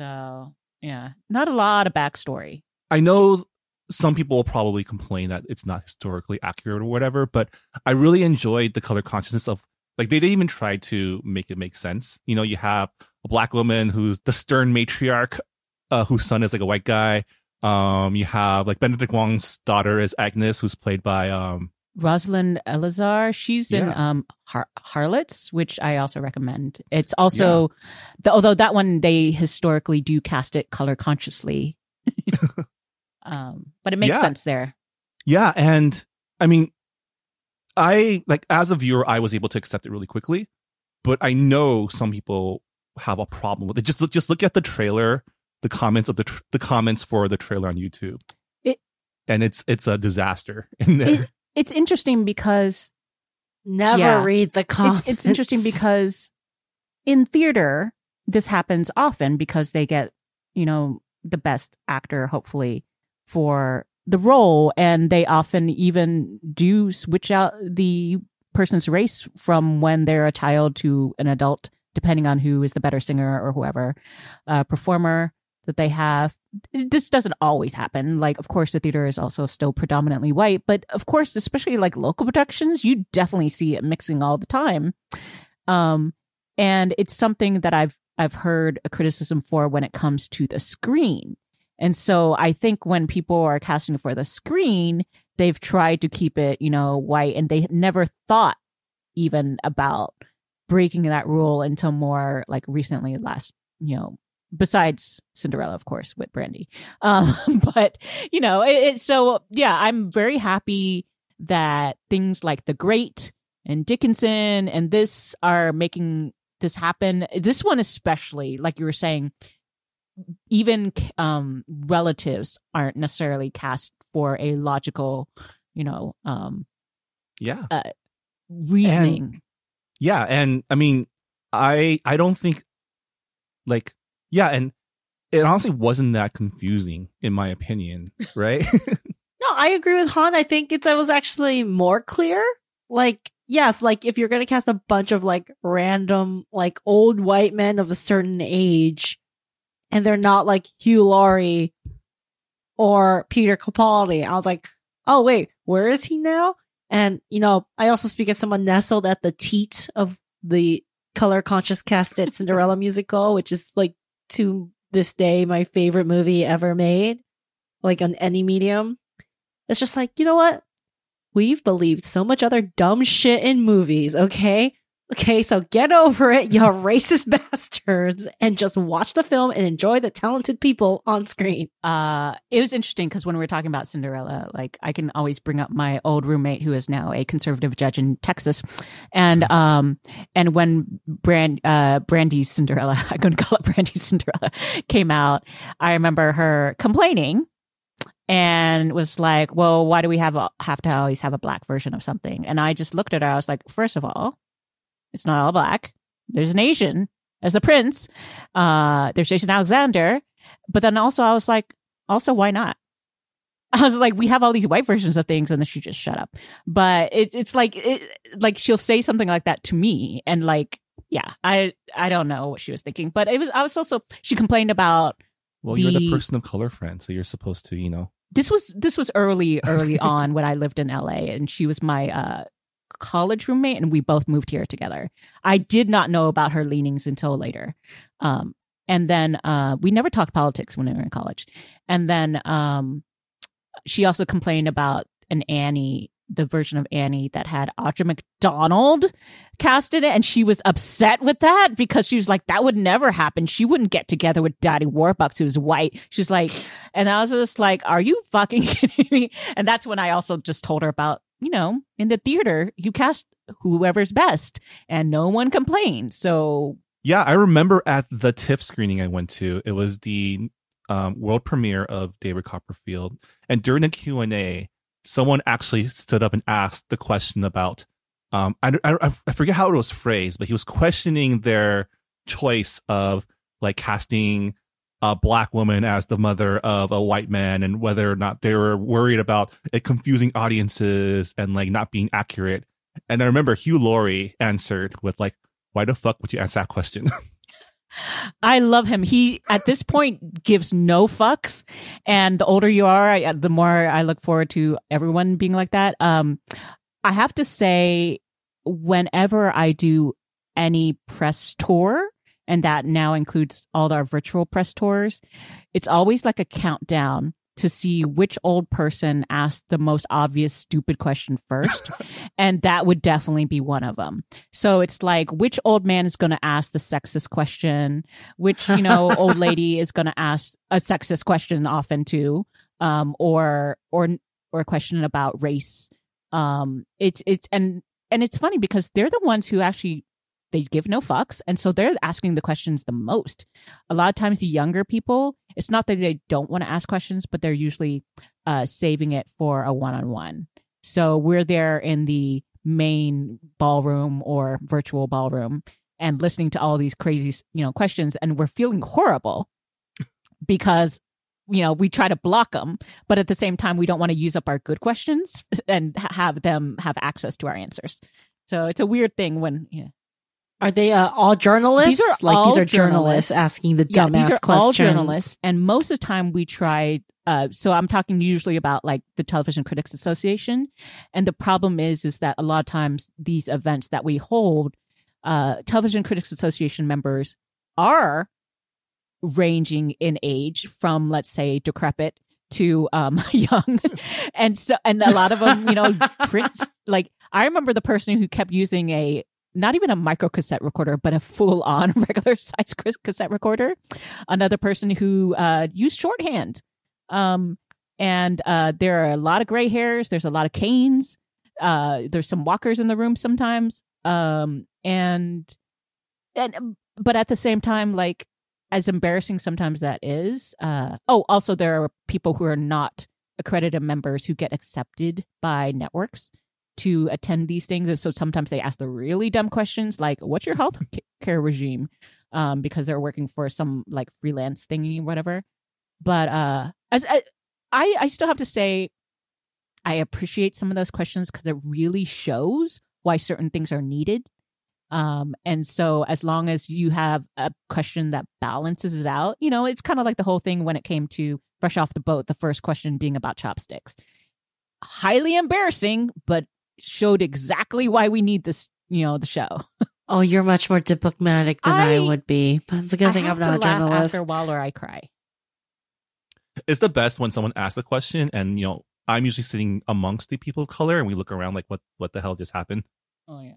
So, yeah, not a lot of backstory. I know some people will probably complain that it's not historically accurate or whatever, but I really enjoyed the color consciousness of like they didn't even try to make it make sense. You know, you have a black woman who's the stern matriarch, uh, whose son is like a white guy. Um, you have like Benedict Wong's daughter is Agnes, who's played by um Rosalind Eleazar. She's in Yeah. um Har- Harlots, which I also recommend. It's also, the, although that one they historically do cast it color consciously, um, but it makes Yeah. sense there. Yeah, and I mean, I like as a viewer, I was able to accept it really quickly, but I know some people have a problem with it. Just look, just look at the trailer, the comments of the tr- the comments for the trailer on YouTube, It- and it's it's a disaster in there. It, it's interesting because Never Yeah. read the comments. it's, it's interesting because in theater this happens often because they get you know the best actor hopefully for the role and they often even do switch out the person's race from when they're a child to an adult depending on who is the better singer or whoever uh, performer that they have. This doesn't always happen. Like of course the theater is also still predominantly white but of course especially like local productions you definitely see it mixing all the time. Um and it's something that i've i've heard a criticism for when it comes to the screen. And so i think when people are casting for the screen they've tried to keep it you know white and they never thought even about breaking that rule until more like recently last you know besides Cinderella, of course, with Brandy. Um, but you know, it, it, so yeah, I'm very happy that things like The Great and Dickinson and this are making this happen. This one especially, like you were saying, even um, relatives aren't necessarily cast for a logical, you know, um, yeah, uh, reasoning. yeah, and I mean, I I don't think like yeah, and it honestly wasn't that confusing in my opinion, right? No, I agree with Hanh. I think it's I was actually more clear. Like, yes, like if you're gonna cast a bunch of like random like old white men of a certain age, and they're not like Hugh Laurie or Peter Capaldi, I was like, oh wait, where is he now? And you know, I also speak as someone nestled at the teat of the color conscious casted Cinderella musical, which is like to this day my favorite movie ever made, like on any medium. It's just like, you know what? We've believed so much other dumb shit in movies, okay? Okay, so get over it, you racist bastards, and just watch the film and enjoy the talented people on screen. uh it was interesting because when we were talking about cinderella like i can always bring up my old roommate who is now a conservative judge in texas. And um and when brand uh brandy's cinderella i'm gonna call it brandy's cinderella came out i remember her complaining and was like well why do we have a, have to always have a black version of something? And i just looked at her i was like first of all it's not all black there's an asian as the prince uh there's jason alexander but then also I was like, also why not? I was like, we have all these white versions of things, and then she just shut up. But it's it's like it like she'll say something like that to me, and like yeah, I I don't know what she was thinking, but it was I was also she complained about well, you're the The- person of color friend, so you're supposed to, you know. this was this was early early on when I lived in LA, and she was my uh college roommate, and we both moved here together. I did not know about her leanings until later. Um, and then uh, we never talked politics when we were in college. And then um, she also complained about an Annie, the version of Annie that had Audra McDonald cast in it, and she was upset with that because she was like, "That would never happen. She wouldn't get together with Daddy Warbucks, who's white." She's like, and I was just like, "Are you fucking kidding me?" And that's when I also just told her about, you know, in the theater, you cast whoever's best, and no one complained. So Yeah, I remember at the TIFF screening I went to, it was the um, world premiere of David Copperfield, and during the Q and A, someone actually stood up and asked the question about, um, I, I I forget how it was phrased, but he was questioning their choice of like casting a black woman as the mother of a white man and whether or not they were worried about it confusing audiences and like not being accurate. And I remember Hugh Laurie answered with like, why the fuck would you ask that question? I love him. He at this point gives no fucks, and the older you are, I, the more I look forward to everyone being like that. Um, I have to say, whenever I do any press tour, and that now includes all our virtual press tours, it's always like a countdown to see which old person asked the most obvious stupid question first. and that would definitely be one of them. So it's like, which old man is going to ask the sexist question? Which, you know, old lady is going to ask a sexist question often too. Um, or, or, or a question about race. Um, it's, it's, and, and it's funny because they're the ones who actually they give no fucks. And so they're asking the questions the most. A lot of times the younger people it's not that they don't want to ask questions but they're usually uh, saving it for a one-on-one. So we're there in the main ballroom or virtual ballroom and listening to all these crazy you know questions and we're feeling horrible because you know we try to block them but at the same time we don't want to use up our good questions and have them have access to our answers. So it's a weird thing when yeah Are they uh, all journalists? These are like all these are journalists, journalists. asking the yeah, dumbass these are questions. all journalists, and most of the time we try. Uh, so I'm talking usually about like the Television Critics Association, and the problem is is that a lot of times these events that we hold, uh, Television Critics Association members are ranging in age from let's say decrepit to um young and so and a lot of them you know prints like i remember the person who kept using a not even a micro cassette recorder but a full on regular size cassette recorder. Another person who uh used shorthand. Um and uh there are a lot of gray hairs. There's a lot of canes. Uh there's some walkers in the room sometimes. Um and and but at the same time like as embarrassing sometimes that is uh oh also there are people who are not accredited members who get accepted by networks to attend these things. And so sometimes they ask the really dumb questions like what's your health care regime? Um because they're working for some like freelance thingy whatever. But uh as I, I i still have to say i appreciate some of those questions because it really shows why certain things are needed. Um, and so as long as you have a question that balances it out, you know, it's kind of like the whole thing when it came to fresh off the boat, the first question being about chopsticks. Highly embarrassing, but showed exactly why we need this, you know, the show. Oh, you're much more diplomatic than I, I- would be. But it's a good I thing I'm have not to a laugh journalist. after a while or I cry. it's the best when someone asks a question and you know I'm usually sitting amongst the people of color and we look around like what what the hell just happened. Oh yeah.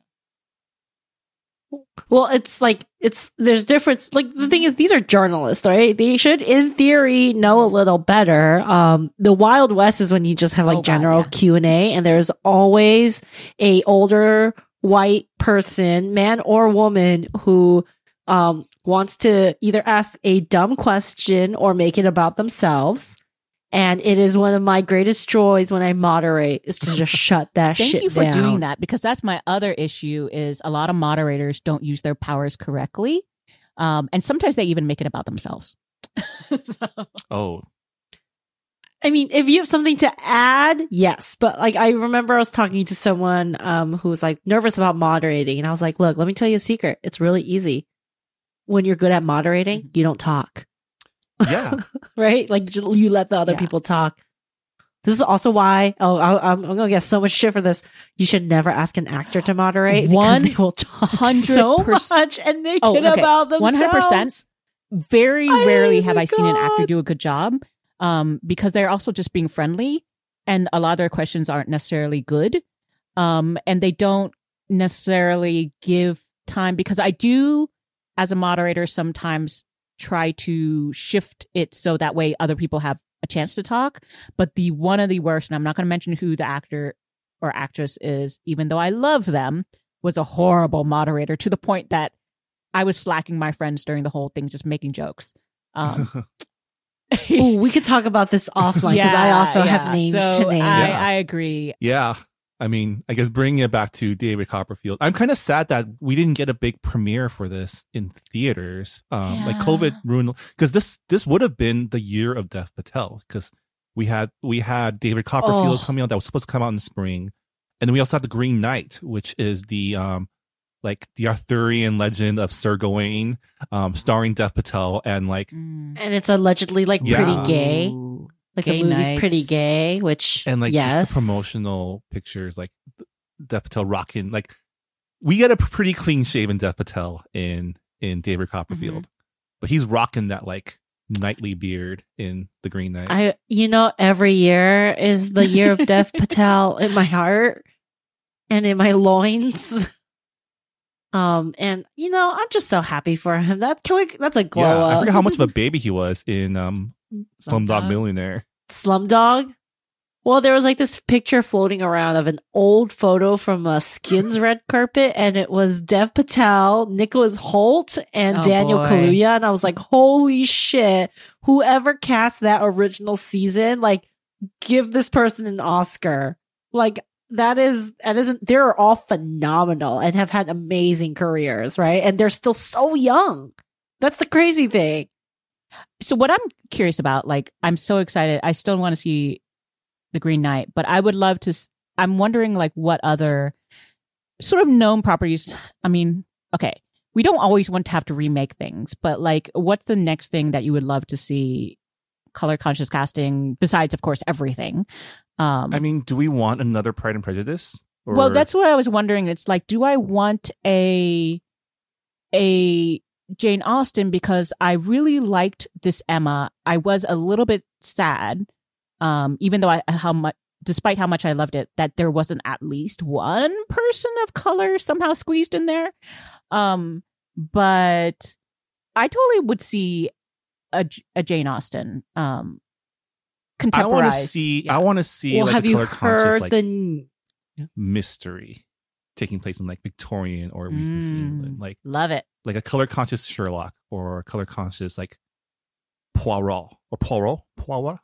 Well, it's like it's there's difference. Like the thing is, these are journalists, right? They should, in theory, know a little better. Um, the Wild West is when you just have like Oh, general. Q and A, and there's always a older white person, man or woman, who um wants to either ask a dumb question or make it about themselves. And it is one of my greatest joys when I moderate is to just shut that Thank shit Thank you for down. doing that because that's my other issue is a lot of moderators don't use their powers correctly. Um, and sometimes they even make it about themselves. So- Oh, I mean, if you have something to add, yes. But like, I remember I was talking to someone um, who was like nervous about moderating, and I was like, "Look, let me tell you a secret. It's really easy. When you're good at moderating, you don't talk, yeah. right? Like you you let the other Yeah. people talk. This is also why. Oh, I, I'm, I'm gonna get so much shit for this. You should never ask an actor to moderate because One they will talk hundred so much and make Oh, it okay. about themselves. 100%. Very Oh rarely have I seen an actor do a good job um, because they're also just being friendly. and a lot of their questions aren't necessarily good. Um, and they don't necessarily give time because I do, as a moderator, sometimes try to shift it so that way other people have a chance to talk. But the one of the worst, and I'm not going to mention who the actor or actress is, even though I love them, was a horrible moderator to the point that I was slacking my friends during the whole thing, just making jokes. Um, Ooh, we could talk about this offline because I also have names So to name. I, Yeah. I agree. Yeah. I mean, I guess bringing it back to David Copperfield, I'm kind of sad that we didn't get a big premiere for this in theaters. Um, like COVID ruined because this this would have been the year of Dev Patel because we had we had David Copperfield Oh. coming out that was supposed to come out in the spring, and then we also had the Green Knight, which is the um like the Arthurian legend of Sir Gawain, um, starring Dev Patel and like Mm. and it's allegedly like Yeah. pretty gay. Ooh. Like Gay the movie's pretty gay, which and like yes. just the promotional pictures, like Dev Patel rocking. Like we get a pretty clean shaven Dev Patel in in David Copperfield, but he's rocking that like knightly beard in the Green Knight. I, you know, every year is the year of Dev Patel in my heart and in my loins. Um, and you know, I'm just so happy for him. That can we, that's a glow yeah, up. I forget how much of a baby he was in um Slumdog Slumdog? Millionaire. Slumdog. Well, there was like this picture floating around of an old photo from a Skins red carpet, and it was Dev Patel, Nicholas Hoult, and Oh, Daniel boy. Kaluuya, and I was like, "Holy shit! Whoever cast that original season, like, give this person an Oscar. Like, that is that isn't. They're all phenomenal and have had amazing careers, right? And they're still so young. That's the crazy thing. So what I'm curious about, like, I'm so excited. I still want to see the Green Knight, but I would love to. I'm wondering, like, what other sort of known properties. I mean, okay, we don't always want to have to remake things, but like, what's the next thing that you would love to see? Color conscious casting, besides, of course, everything. Um, I mean, do we want another Pride and Prejudice? Or- well, that's what I was wondering. It's like, do I want a a Jane Austen because I really liked this Emma. I was a little bit sad, um, even though I how much, despite how much I loved it, that there wasn't at least one person of color somehow squeezed in there. Um, but I totally would see a, a Jane Austen. Um, I want to see. Yeah. I want to see well, like have a you color conscious heard like the mystery taking place in like Victorian or Regency Mm. England, like Love it. Like a color conscious Sherlock or a color conscious like Poirot or Poirot Poirot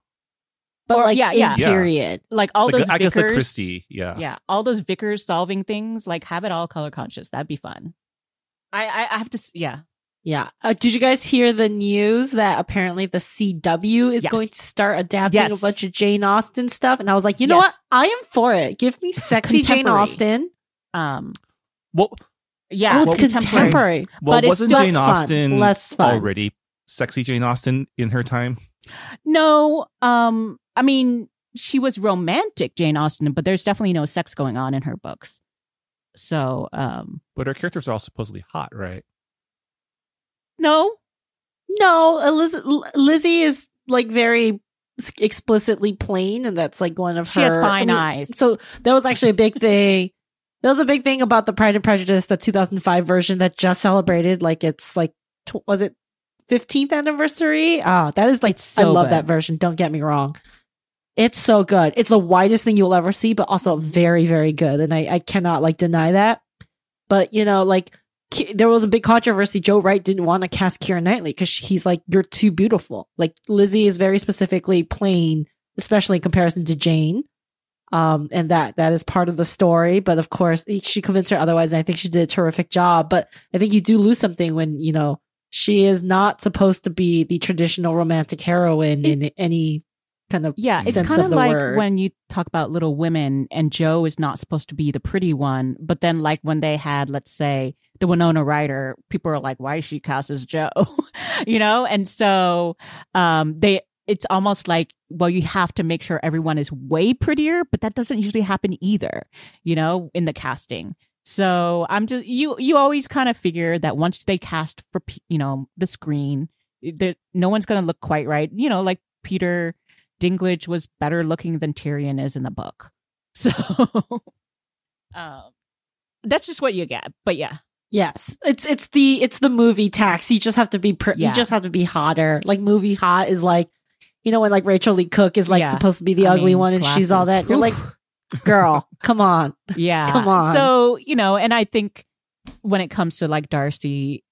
but Or- like yeah, in yeah. Yeah. period. Like all like those Agatha Vickers- Christie. Yeah, yeah all those vicars solving things like have it all color conscious that'd be fun i i, I have to yeah Yeah. Uh, did you guys hear the news that apparently the CW is Yes. going to start adapting Yes. a bunch of Jane Austen stuff? And I was like, you know Yes. what? I am for it. Give me sexy Jane Austen. um Well, yeah oh, it's well, contemporary. well, But it's wasn't less Jane. Austen Less fun. already sexy Jane Austen in her time? no um i mean she was romantic jane austen but there's definitely no sex going on in her books so um But her characters are all supposedly hot, right? no No, Eliz- Lizzie is like very explicitly plain, and that's like one of she her. has fine I mean, eyes So that was actually a big thing. That was a big thing about the Pride and Prejudice, the 2005 version that just celebrated like it's like tw- was it 15th anniversary? Oh, that is like so I love good. that version. Don't get me wrong. It's so good. It's the widest thing you'll ever see, but also very very good, and I I cannot like deny that. But you know, like there was a big controversy. Joe Wright didn't want to cast Keira Knightley because he's like, you're too beautiful. Like Lizzie is very specifically plain, especially in comparison to Jane. Um, and that, that is part of the story. But of course, she convinced her otherwise. And I think she did a terrific job. But I think you do lose something when, you know, she is not supposed to be the traditional romantic heroine in any kind of yeah it's kind of of the like word. when you talk about little women and Jo is not supposed to be the pretty one but then like when they had let's say the winona ryder people are like why is she cast as Jo you know and so um they it's almost like well you have to make sure everyone is way prettier but that doesn't usually happen either you know in the casting so i'm just you you always kind of figure that once they cast for you know the screen that no one's going to look quite right you know like peter Dinklage was better looking than Tyrion is in the book. So um, that's just what you get. But yeah, Yes, it's it's the it's the movie tax. You just have to be pr- Yeah. you just have to be hotter. Like movie hot is like, you know when like Rachael Leigh Cook is like Yeah. supposed to be the I ugly mean, one and she's all glasses. that. You're like, girl, come on. yeah. Come on. So you know, and I think when it comes to like Darcy,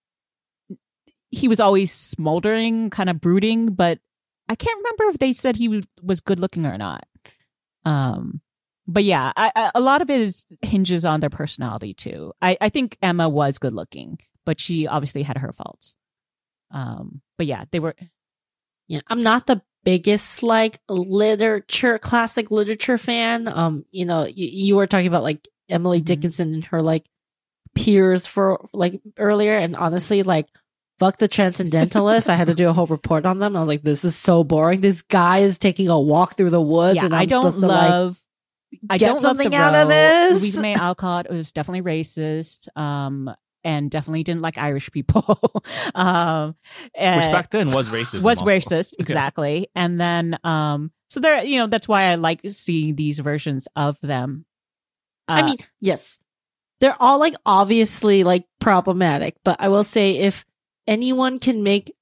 he was always smoldering, kind of brooding, but I can't remember if they said he was- was good looking or not. Um, but yeah, I, I, a lot of it is hinges on their personality too. I, I think Emma was good looking, but she obviously had her faults. Um, but yeah, they were. Yeah, I'm not the biggest like literature, classic literature fan. Um, you know, you, you were talking about like Emily Mhm. Dickinson and her like peers for like earlier, and honestly, like fuck the transcendentalists. I had to do a whole report on them. I was like, this is so boring. This guy is taking a walk through the woods, Yeah, and I'm I don't supposed to like love. I get don't love something the out of this. Louisa May Alcott was definitely racist, um, and definitely didn't like Irish people. um, Which uh, back then was racist. was racist, exactly. And then, um, so there, you know, that's why I like seeing these versions of them. I Uh, mean, yes, they're all like obviously like problematic, but I will say if anyone can make,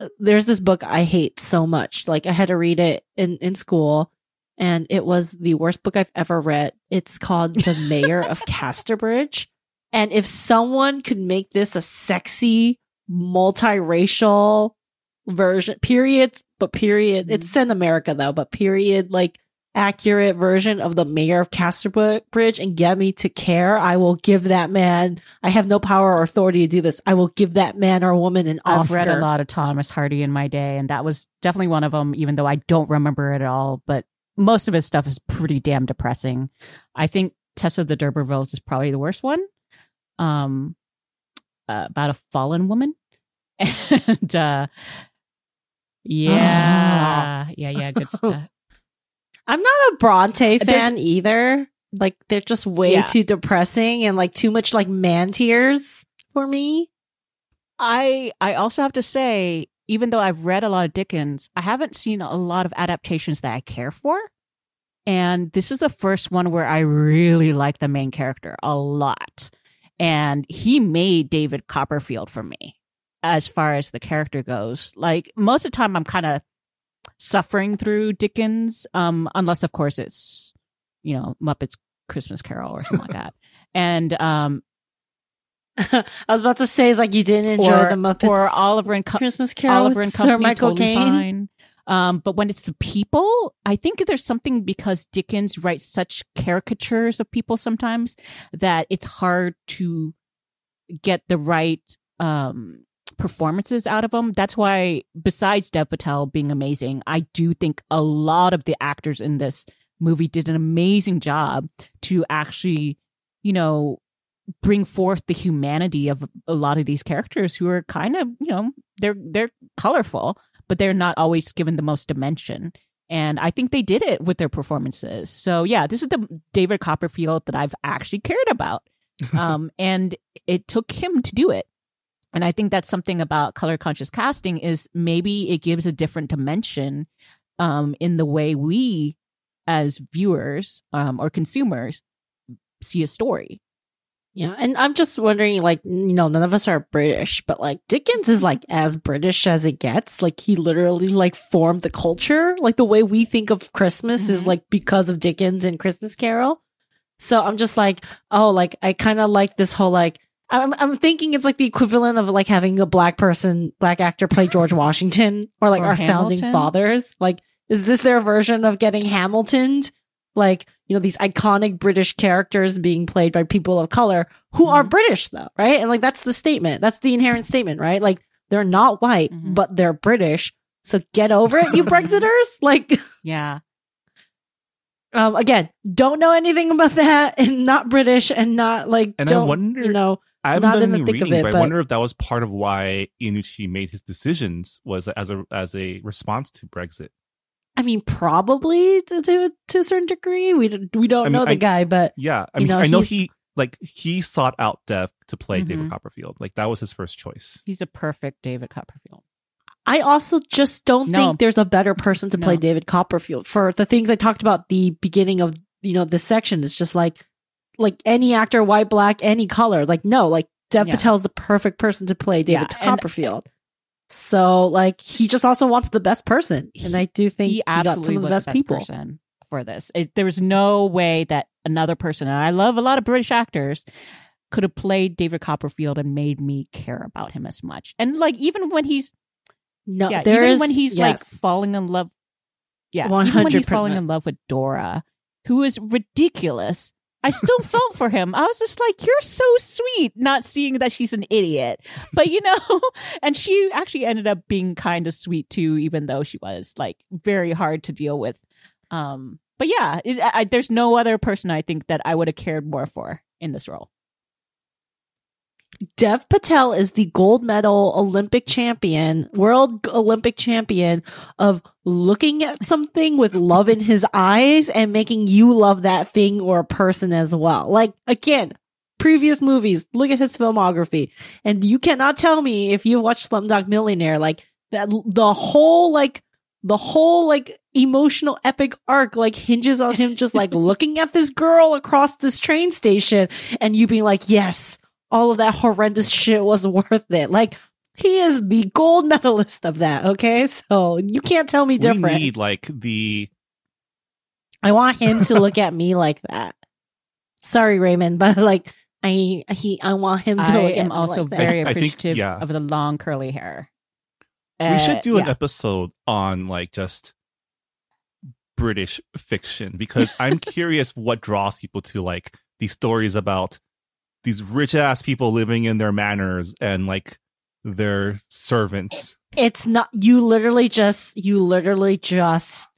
uh, there's this book I hate so much. Like I had to read it in in school, and it was the worst book I've ever read. It's called The Mayor of Casterbridge, and if someone could make this a sexy multiracial version, period, but period, it's mm-hmm. in America though, but period, like accurate version of the mayor of Casterbridge and get me to care, I will give that man. I have no power or authority to do this. I will give that man or woman an I've Oscar. read a lot of Thomas Hardy in my day, and that was definitely one of them, even though I don't remember it at all. But most of his stuff is pretty damn depressing. I think Tessa of the D'Urbervilles is probably the worst one. Um, uh, about a fallen woman. And, uh, yeah, yeah, yeah, good stuff. I'm not a Bronte There's- fan either. Like they're just way Yeah. too depressing and like too much like man tears for me. I I also have to say, even though I've read a lot of Dickens, I haven't seen a lot of adaptations that I care for. And this is the first one where I really like the main character a lot. And he made David Copperfield for me as far as the character goes. Like most of the time I'm kind of suffering through Dickens, um, unless of course it's, you know, Muppets Christmas Carol or something like that. And um I was about to say, it's like you didn't enjoy or, the Muppets or Oliver and Co- Christmas Carol Oliver and Sir Michael totally Caine. fine. Um, but when it's the people, I think there's something because Dickens writes such caricatures of people sometimes that it's hard to get the right um, performances out of them. That's why, besides Dev Patel being amazing, I do think a lot of the actors in this movie did an amazing job to actually, you know, bring forth the humanity of a lot of these characters who are kind of, you know, they're they're colorful, but they're not always given the most dimension. And I think they did it with their performances. So yeah, this is the David Copperfield that I've actually cared about. Um, and it took him to do it. And I think that's something about color conscious casting is maybe it gives a different dimension um, in the way we as viewers um, or consumers see a story. Yeah, and I'm just wondering, like, you know, none of us are British, but like Dickens is like as British as it gets. Like he literally like formed the culture. Like the way we think of Christmas is Mhm. like because of Dickens and Christmas Carol. So I'm just like, oh, like I kind of like this whole like. I'm I'm thinking it's like the equivalent of like having a black person, black actor play George Washington or like Or our founding fathers. Like, is this their version of getting Hamiltoned? Like, you know, these iconic British characters being played by people of color who are Mhm. British though, right? And like that's the statement. That's the inherent statement, right? Like they're not white, Mhm. but they're British. So get over it, you Brexiters. Like, Yeah. um, again, don't know anything about that and not British and not like, And I don't, wonder- you know, I haven't Not done in the any thick of reading, it, but, but- I wonder if that was part of why Iannucci made his decisions was as a as a response to Brexit. I mean, probably to, to, to a certain degree. We, don't- we don't I mean, know the I- guy, but Yeah, I You mean, know, I know he like he sought out Dev to play David Mhm. Copperfield. Like that was his first choice. He's a perfect David Copperfield. I also just don't No. think there's a better person to play David Copperfield for the things I talked about the beginning of you know this section. It's just like like any actor, white, black, any color. Like no, like Dev Yeah. Patel's the perfect person to play David Yeah, and- Copperfield. So like he just also wants the best person, and I do think he he, got some of the best, the best people. person for this. It, there was no way that another person, and I love a lot of British actors, could have played David Copperfield and made me care about him as much. And like even when he's No, yeah, even is when he's like falling in love, yeah, even when he's 100%. falling in love with Dora, who is ridiculous. I still felt for him. I was just like, "You're so sweet," not seeing that she's an idiot. But you know, and she actually ended up being kind of sweet too, even though she was like very hard to deal with. Um, but yeah, it, I, there's no other person I think that I would have cared more for in this role. Dev Patel is the gold medal Olympic champion, world Olympic champion of looking at something with love in his eyes and making you love that thing or person as well. Like again, previous movies, look at his filmography and you cannot tell me if you watch Slumdog Millionaire, like that the whole like the whole like emotional epic arc like hinges on him just like looking at this girl across this train station and you being like, yes, all of that horrendous shit was worth it. Like he is the gold medalist of that. Okay, so you can't tell me different. We need like the I want him to look at me like that. Sorry, Raymond, but like I he I want him to I look at am me also like that. very I think- appreciative yeah. of the long curly hair. we Uh, should do an yeah. episode on like just British fiction because I'm curious what draws people to like these stories about these rich ass people living in their manors and like their servants. It's not you literally just you literally just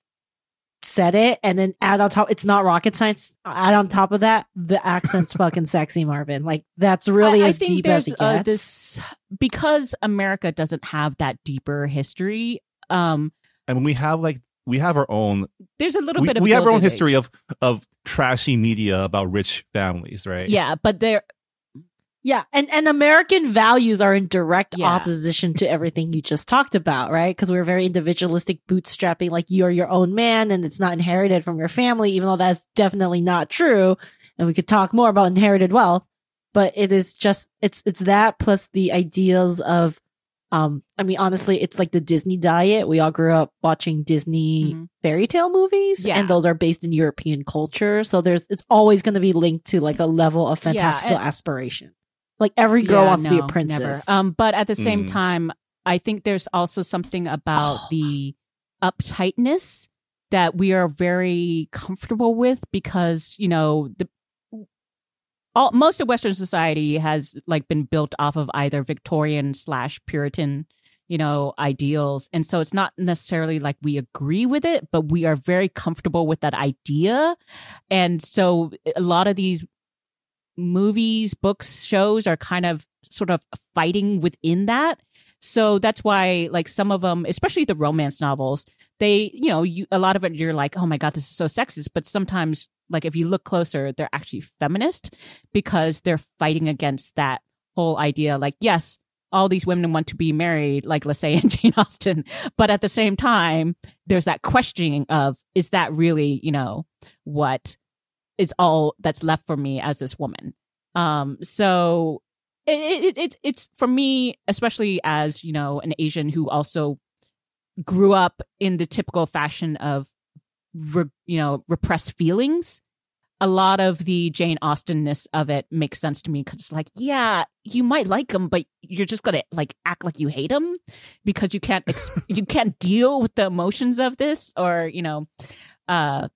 said it and then add on top it's not rocket science add on top of that the accent's fucking sexy marvin like that's really I, I as think deep as there's it uh, this because America doesn't have that deeper history. Um, And we have like we have our own there's a little we, bit of we have our own history Age. of of trashy media about rich families, right? yeah, but there Yeah, and and American values are in direct Yeah. opposition to everything you just talked about, right? Because we're very individualistic, bootstrapping, like you're your own man, and it's not inherited from your family, even though that's definitely not true. And we could talk more about inherited wealth, but it is just it's it's that plus the ideals of, um, I mean, honestly, it's like the Disney diet. We all grew up watching Disney Mhm. fairy tale movies, Yeah. and those are based in European culture. So there's it's always going to be linked to like a level of Yeah, fantastical and- aspiration. Like every girl Yeah, wants to be a no, princess. never. Um, but at the same Mm. time, I think there's also something about the uptightness that we are very comfortable with because you know the all most of Western society has like been built off of either Victorian slash Puritan, you know, ideals, and so it's not necessarily like we agree with it, but we are very comfortable with that idea, and so a lot of these movies, books, shows are kind of sort of fighting within that. So that's why, like some of them, especially the romance novels, they, you know, you, a lot of it, you're like, oh my God, this is so sexist. But sometimes, like, if you look closer, they're actually feminist because they're fighting against that whole idea. Like, yes, all these women want to be married, like, let's say in Jane Austen. But at the same time, there's that questioning of, is that really, you know, what is all that's left for me as this woman? Um, so it, it, it, it's for me, especially as, you know, an Asian who also grew up in the typical fashion of, re, you know, repressed feelings. A lot of the Jane Austenness of it makes sense to me because it's like, yeah, you might like him, but you're just gonna like act like you hate him because you can't ex- you can't deal with the emotions of this, or you know, uh,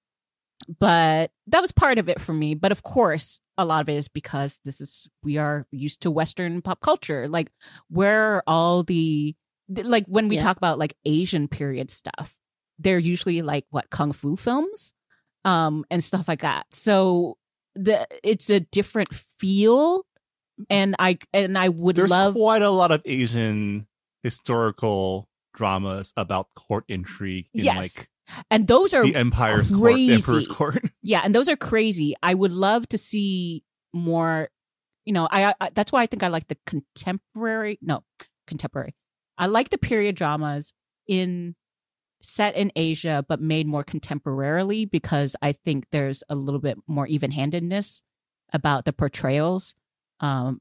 but that was part of it for me. But of course, a lot of it is because this is we are used to Western pop culture. Like, where are all the like when we Yeah. talk about like Asian period stuff, they're usually like what kung fu films, um, and stuff like that. So the it's a different feel, and I and I would There's love quite a lot of Asian historical dramas about court intrigue in Yes. like and those are the Empire's court. Emperor's court. Yeah, and those are crazy. I would love to see more. You know, I, I that's why I think I like the contemporary. No, contemporary. I like the period dramas in set in Asia, but made more contemporarily because I think there's a little bit more even handedness about the portrayals, um,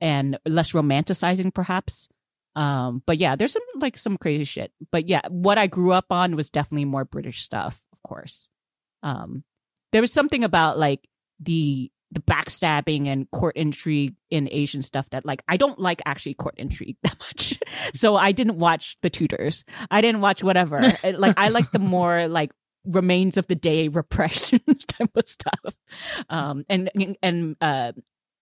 and less romanticizing perhaps. Um, but yeah, there's some like some crazy shit. But yeah, what I grew up on was definitely more British stuff, of course. Um, there was something about like the the backstabbing and court intrigue in Asian stuff that like I don't like actually court intrigue that much. so I didn't watch the Tudors. I didn't watch whatever. like I like the more like remains of the day repression type of stuff. Um and and uh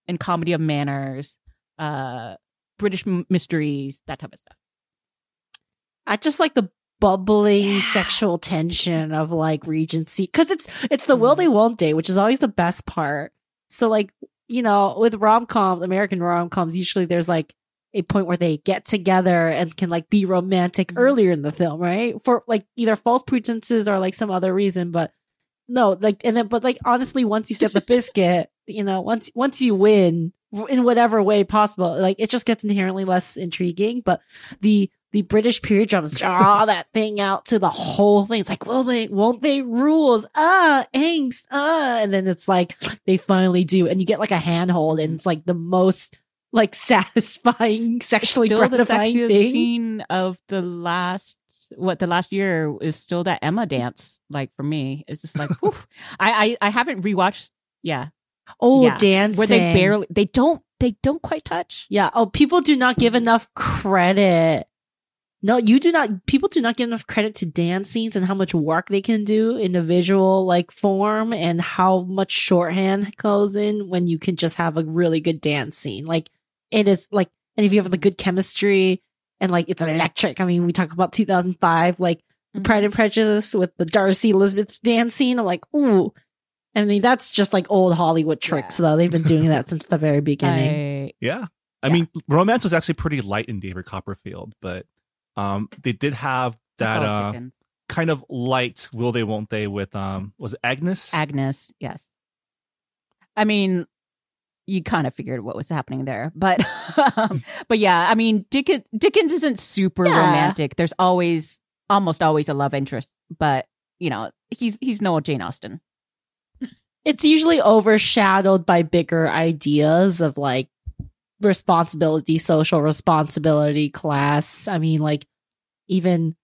and comedy of manners, uh British mysteries, that type of stuff. I just like the bubbling sexual tension of like Regency because it's it's the will they won't they, which is always the best part. So like you know with rom coms, American rom coms, usually there's like a point where they get together and can like be romantic Mhm. earlier in the film, right? For like either false pretenses or like some other reason, but no, like and then but like honestly, once you get the biscuit, you know, once once you win in whatever way possible, like it just gets inherently less intriguing. But the the British period dramas draw that thing out to the whole thing. It's like, will they, won't they rules? Ah, angst, ah. And then it's like, they finally do. And you get like a handhold and it's like the most like satisfying, sexually still gratifying sexiest thing. scene of the last what the last year is still that Emma dance. Like for me, it's just like. I, I I haven't rewatched. Yeah, Oh, yeah. dancing. where they barely they don't they don't quite touch. Yeah. Oh, people do not give enough credit. No, you do not. People do not give enough credit to dance scenes and how much work they can do in a visual like form and how much shorthand goes in when you can just have a really good dance scene. Like it is like, and if you have the good chemistry and like it's electric. I mean, we talk about 2005, like Mhm. Pride and Prejudice with the Darcy Elizabeth dance scene. I'm like, ooh. I mean, that's just like old Hollywood tricks, though. They've been doing that since the very beginning. I, Yeah. I Yeah. mean, romance was actually pretty light in David Copperfield, but um, they did have that uh, kind of light will they won't they with um was it Agnes? Agnes, yes. I mean, you kind of figured what was happening there, but um, but yeah, I mean, Dickens Dickens isn't super Yeah. romantic. There's always almost always a love interest, but you know, he's he's no Jane Austen. It's usually overshadowed by bigger ideas of like responsibility, social responsibility, class. I mean, like even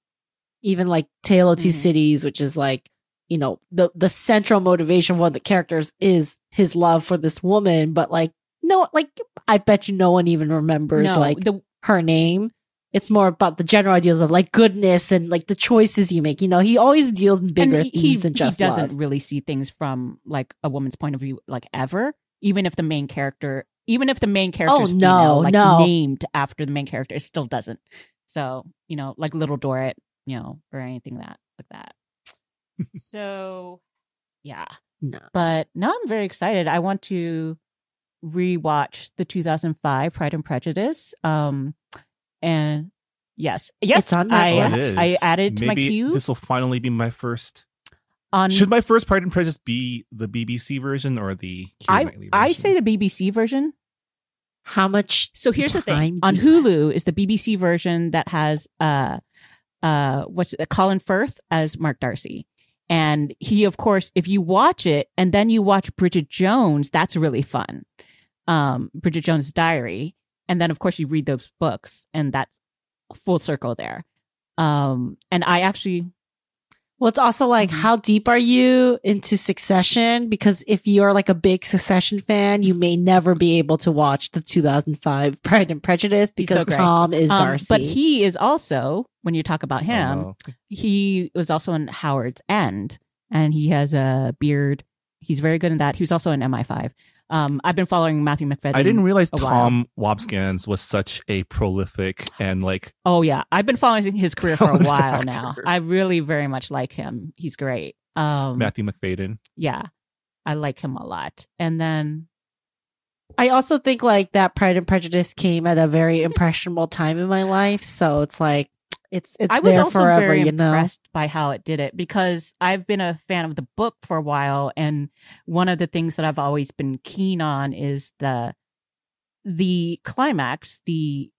even like Tale of 2 Mhm. Cities, which is like you know the the central motivation of one of the characters is his love for this woman, but like no, like I bet you no one even remembers no, like the her name. It's more about the general ideas of like goodness and like the choices you make. You know, he always deals in bigger and he, themes he, than just he doesn't love. really see things from like a woman's point of view, like ever. Even if the main character, even if the main character is Oh, no, female, like no. named after the main character, it still doesn't. So you know, like Little Dorrit, you know, or anything that like that. so, yeah. No. But now I'm very excited. I want to rewatch the 2005 Pride and Prejudice. Um, and yes, yes, It's on I Oh, Netflix. I added to Maybe my queue This will finally be my first. on Should my first Pride and Prejudice be the BBC version or the Keira I Knightley version? I say the BBC version. How much? So here's the thing: on Hulu is the BBC version that has uh uh what's it, Colin Firth as Mark Darcy, and he of course if you watch it and then you watch Bridget Jones, that's really fun. Um, Bridget Jones' Diary, and then of course you read those books, and that's full circle there. Um, and I actually Well, it's also like, Mhm. how deep are you into Succession? Because if you're like a big Succession fan, you may never be able to watch the 2005 Pride and Prejudice He's so because. Tom is um, Darcy. but he is also when you talk about Oh, him, no. he was also in Howard's End, and he has a beard. He's very good in that. He was also in MI5. Um, I've been following Matthew Macfadyen. I didn't realize. Tom Wambsgans was such a prolific and like Oh yeah, I've been following his career for a Talented while now. I really very much like him. He's great. Um, Matthew Macfadyen. yeah, I like him a lot. And then I also think like that Pride and Prejudice came at a very impressionable time in my life. So it's like, it's, it's I was also forever, very you know? impressed by how it did it because I've been a fan of the book for a while, and one of the things that I've always been keen on is the the climax, the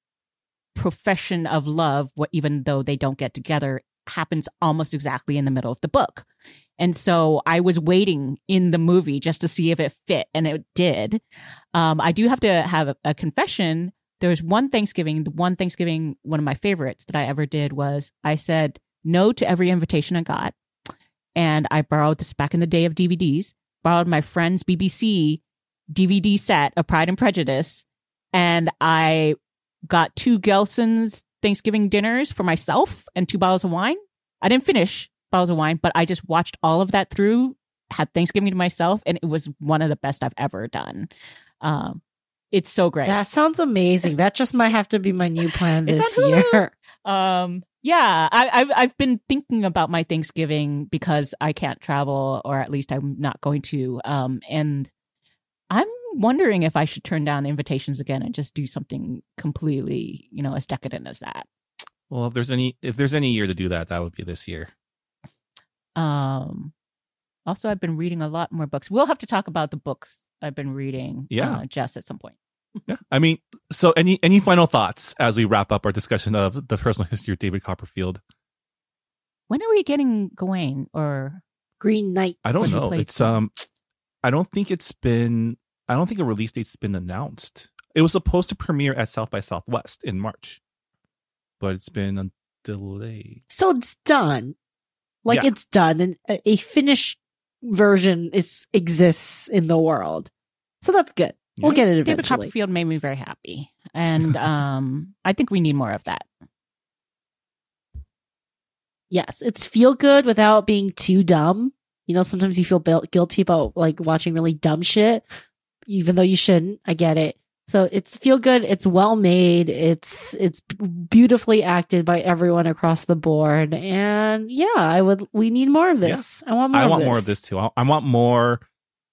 profession of love, what even though they don't get together, happens almost exactly in the middle of the book. And so I was waiting in the movie just to see if it fit, and it did. Um, I do have to have a, a confession. There was one Thanksgiving, the one Thanksgiving, one of my favorites that I ever did was I said no to every invitation I got. And I borrowed this back in the day of DVDs, borrowed my friend's BBC DVD set of Pride and Prejudice, and I got two Gelson's Thanksgiving dinners for myself and two bottles of wine. I didn't finish bottles of wine, but I just watched all of that through, had Thanksgiving to myself, and it was one of the best I've ever done. Um, it's so great. That sounds amazing. That just might have to be my new plan this on year. Um, yeah, I, I've I've been thinking about my Thanksgiving because I can't travel, or at least I'm not going to. Um, and I'm wondering if I should turn down invitations again and just do something completely, you know, as decadent as that. Well, if there's any if there's any year to do that, that would be this year. Um, also, I've been reading a lot more books. We'll have to talk about the books I've been reading. Yeah. uh, Jess, at some point. Yeah. I mean, so any any final thoughts as we wrap up our discussion of the personal history of David Copperfield? When are we getting Gawain Or Green Knight. I don't know. It's them. um I don't think it's been I don't think a release date's been announced. It was supposed to premiere at South by Southwest in March. But it's been a delay. So it's done. Like Yeah. it's done, and a, a finished version is exists in the world. So that's good. We'll get it eventually. David. Copperfield made me very happy, and um, I think we need more of that. Yes, it's feel good without being too dumb. You know, sometimes you feel bil- guilty about like watching really dumb shit, even though you shouldn't. I get it. So it's feel good. It's well made. It's it's beautifully acted by everyone across the board. And yeah, I would. We need more of this. I want more. I of want this. more of this too. I, I want more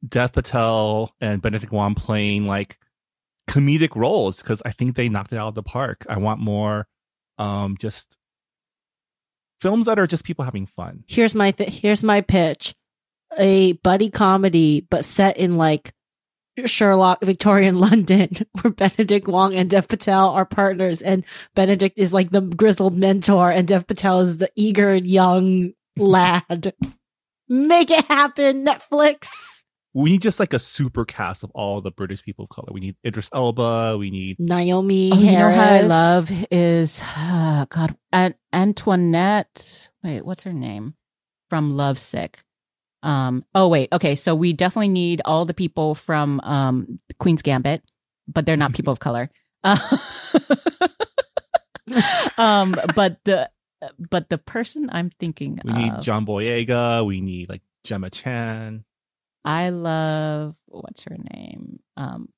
Dev Patel and Benedict Wong playing like comedic roles because I think they knocked it out of the park. I want more um just films that are just people having fun. Here's my th- here's my pitch: a buddy comedy, but set in like Sherlock Victorian London, where Benedict Wong and Dev Patel are partners, and Benedict is like the grizzled mentor, and Dev Patel is the eager young lad. Make it happen, Netflix. We need just like a super cast of all the British people of color. We need Idris Elba. We need Naomi Oh, you know Harris. how I love is uh, God An- Antoinette. Wait, what's her name from Lovesick? Um. Oh wait. Okay. So we definitely need all the people from um Queen's Gambit, but they're not people of color. Uh, um. But the but the person I'm thinking we need of, John Boyega. We need like Gemma Chan. I love what's her name? Um,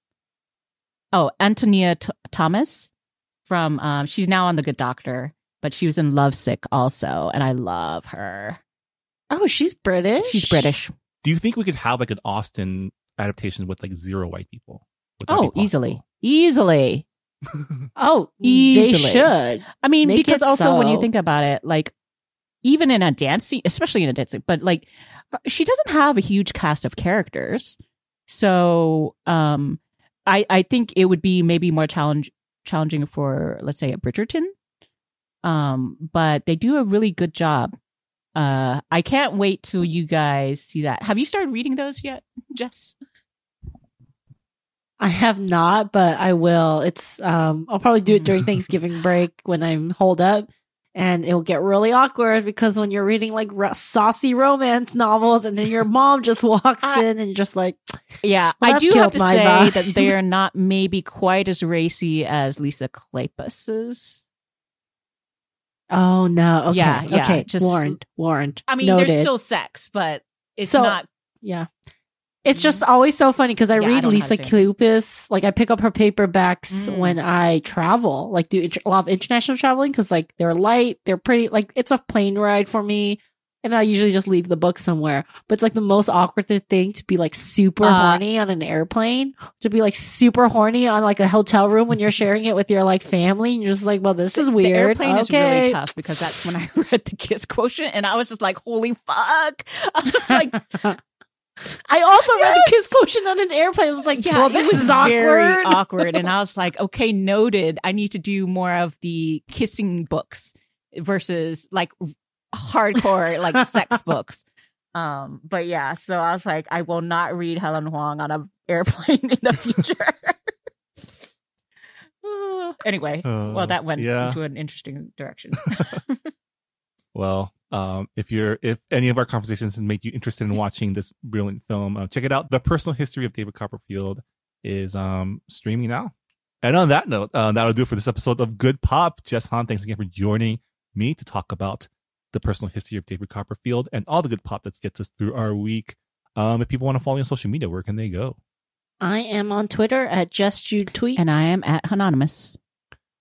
oh, Antonia T- Thomas from um, she's now on The Good Doctor, but she was in Lovesick also, and I love her. Oh, she's British. She's British. Do you think we could have like an Austen adaptation with like zero white people? Would that be Oh, easily, easily. Oh, they should. I mean, Make because it also when you think about it, like even in a dancing, especially in a dancing, but like she doesn't have a huge cast of characters, so um, I I think it would be maybe more challenge challenging for let's say a Bridgerton, um, but they do a really good job. Uh, I can't wait till you guys see that. Have you started reading those yet, Jess? I have not, but I will. It's um I'll probably do it during Thanksgiving break when I'm holed up. And it'll get really awkward because when you're reading like ro- saucy romance novels and then your mom just walks I- in and you're just like, Yeah, Well, I do have to say vibe. that they are not maybe quite as racy as Lisa Kleypas's. oh no. Okay. Yeah, yeah, okay. just- warned. Warned. I mean, Noted. there's still sex, but it's So- not. Yeah. It's just always so funny because I Yeah, read how Lisa Kleypas. Like I pick up her paperbacks Mm. when I travel, like do a lot of international traveling because like they're light, they're pretty. Like it's a plane ride for me, and I usually just leave the book somewhere. But it's like the most awkward thing to be like super Uh, horny on an airplane, to be like super horny on like a hotel room when you're sharing it with your like family, and you're just like, well, this is weird. The airplane is really tough because that's when I read the kiss quotient, and I was just like, "Holy fuck!" Like, I also read the kiss Yes. quotient on an airplane. I was like, yeah, well, this was is awkward. very awkward. And I was like, okay, noted. I need to do more of the kissing books versus like hardcore like sex books. Um, but yeah, so I was like, I will not read Helen Hoang on an airplane in the future. Anyway, Uh, well, that went yeah. into an interesting direction. Well, um, if you're if any of our conversations has made you interested in watching this brilliant film, uh, check it out. The Personal History of David Copperfield is um streaming now. And on that note, uh, that'll do it for this episode of Good Pop. Jess Han, thanks again for joining me to talk about the personal history of David Copperfield and all the good pop that gets us through our week. Um, if people want to follow you on social media, where can they go? I am on Twitter at Just Jude Tweets. and I am at Anonymous.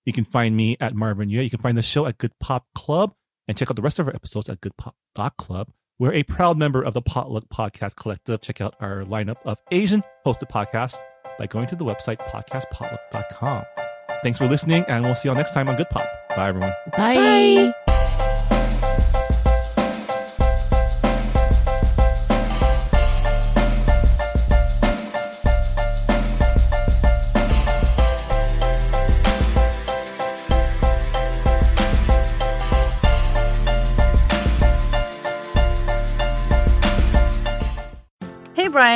You can find me at Marvin Yueh. You can find the show at Good Pop Club and check out the rest of our episodes at goodpop.club. We're a proud member of the Potluck Podcast Collective. Check out our lineup of Asian hosted podcasts by going to the website podcastpotluck.com. Thanks for listening, and we'll see you all next time on Good Pop. Bye, everyone. Bye. Hey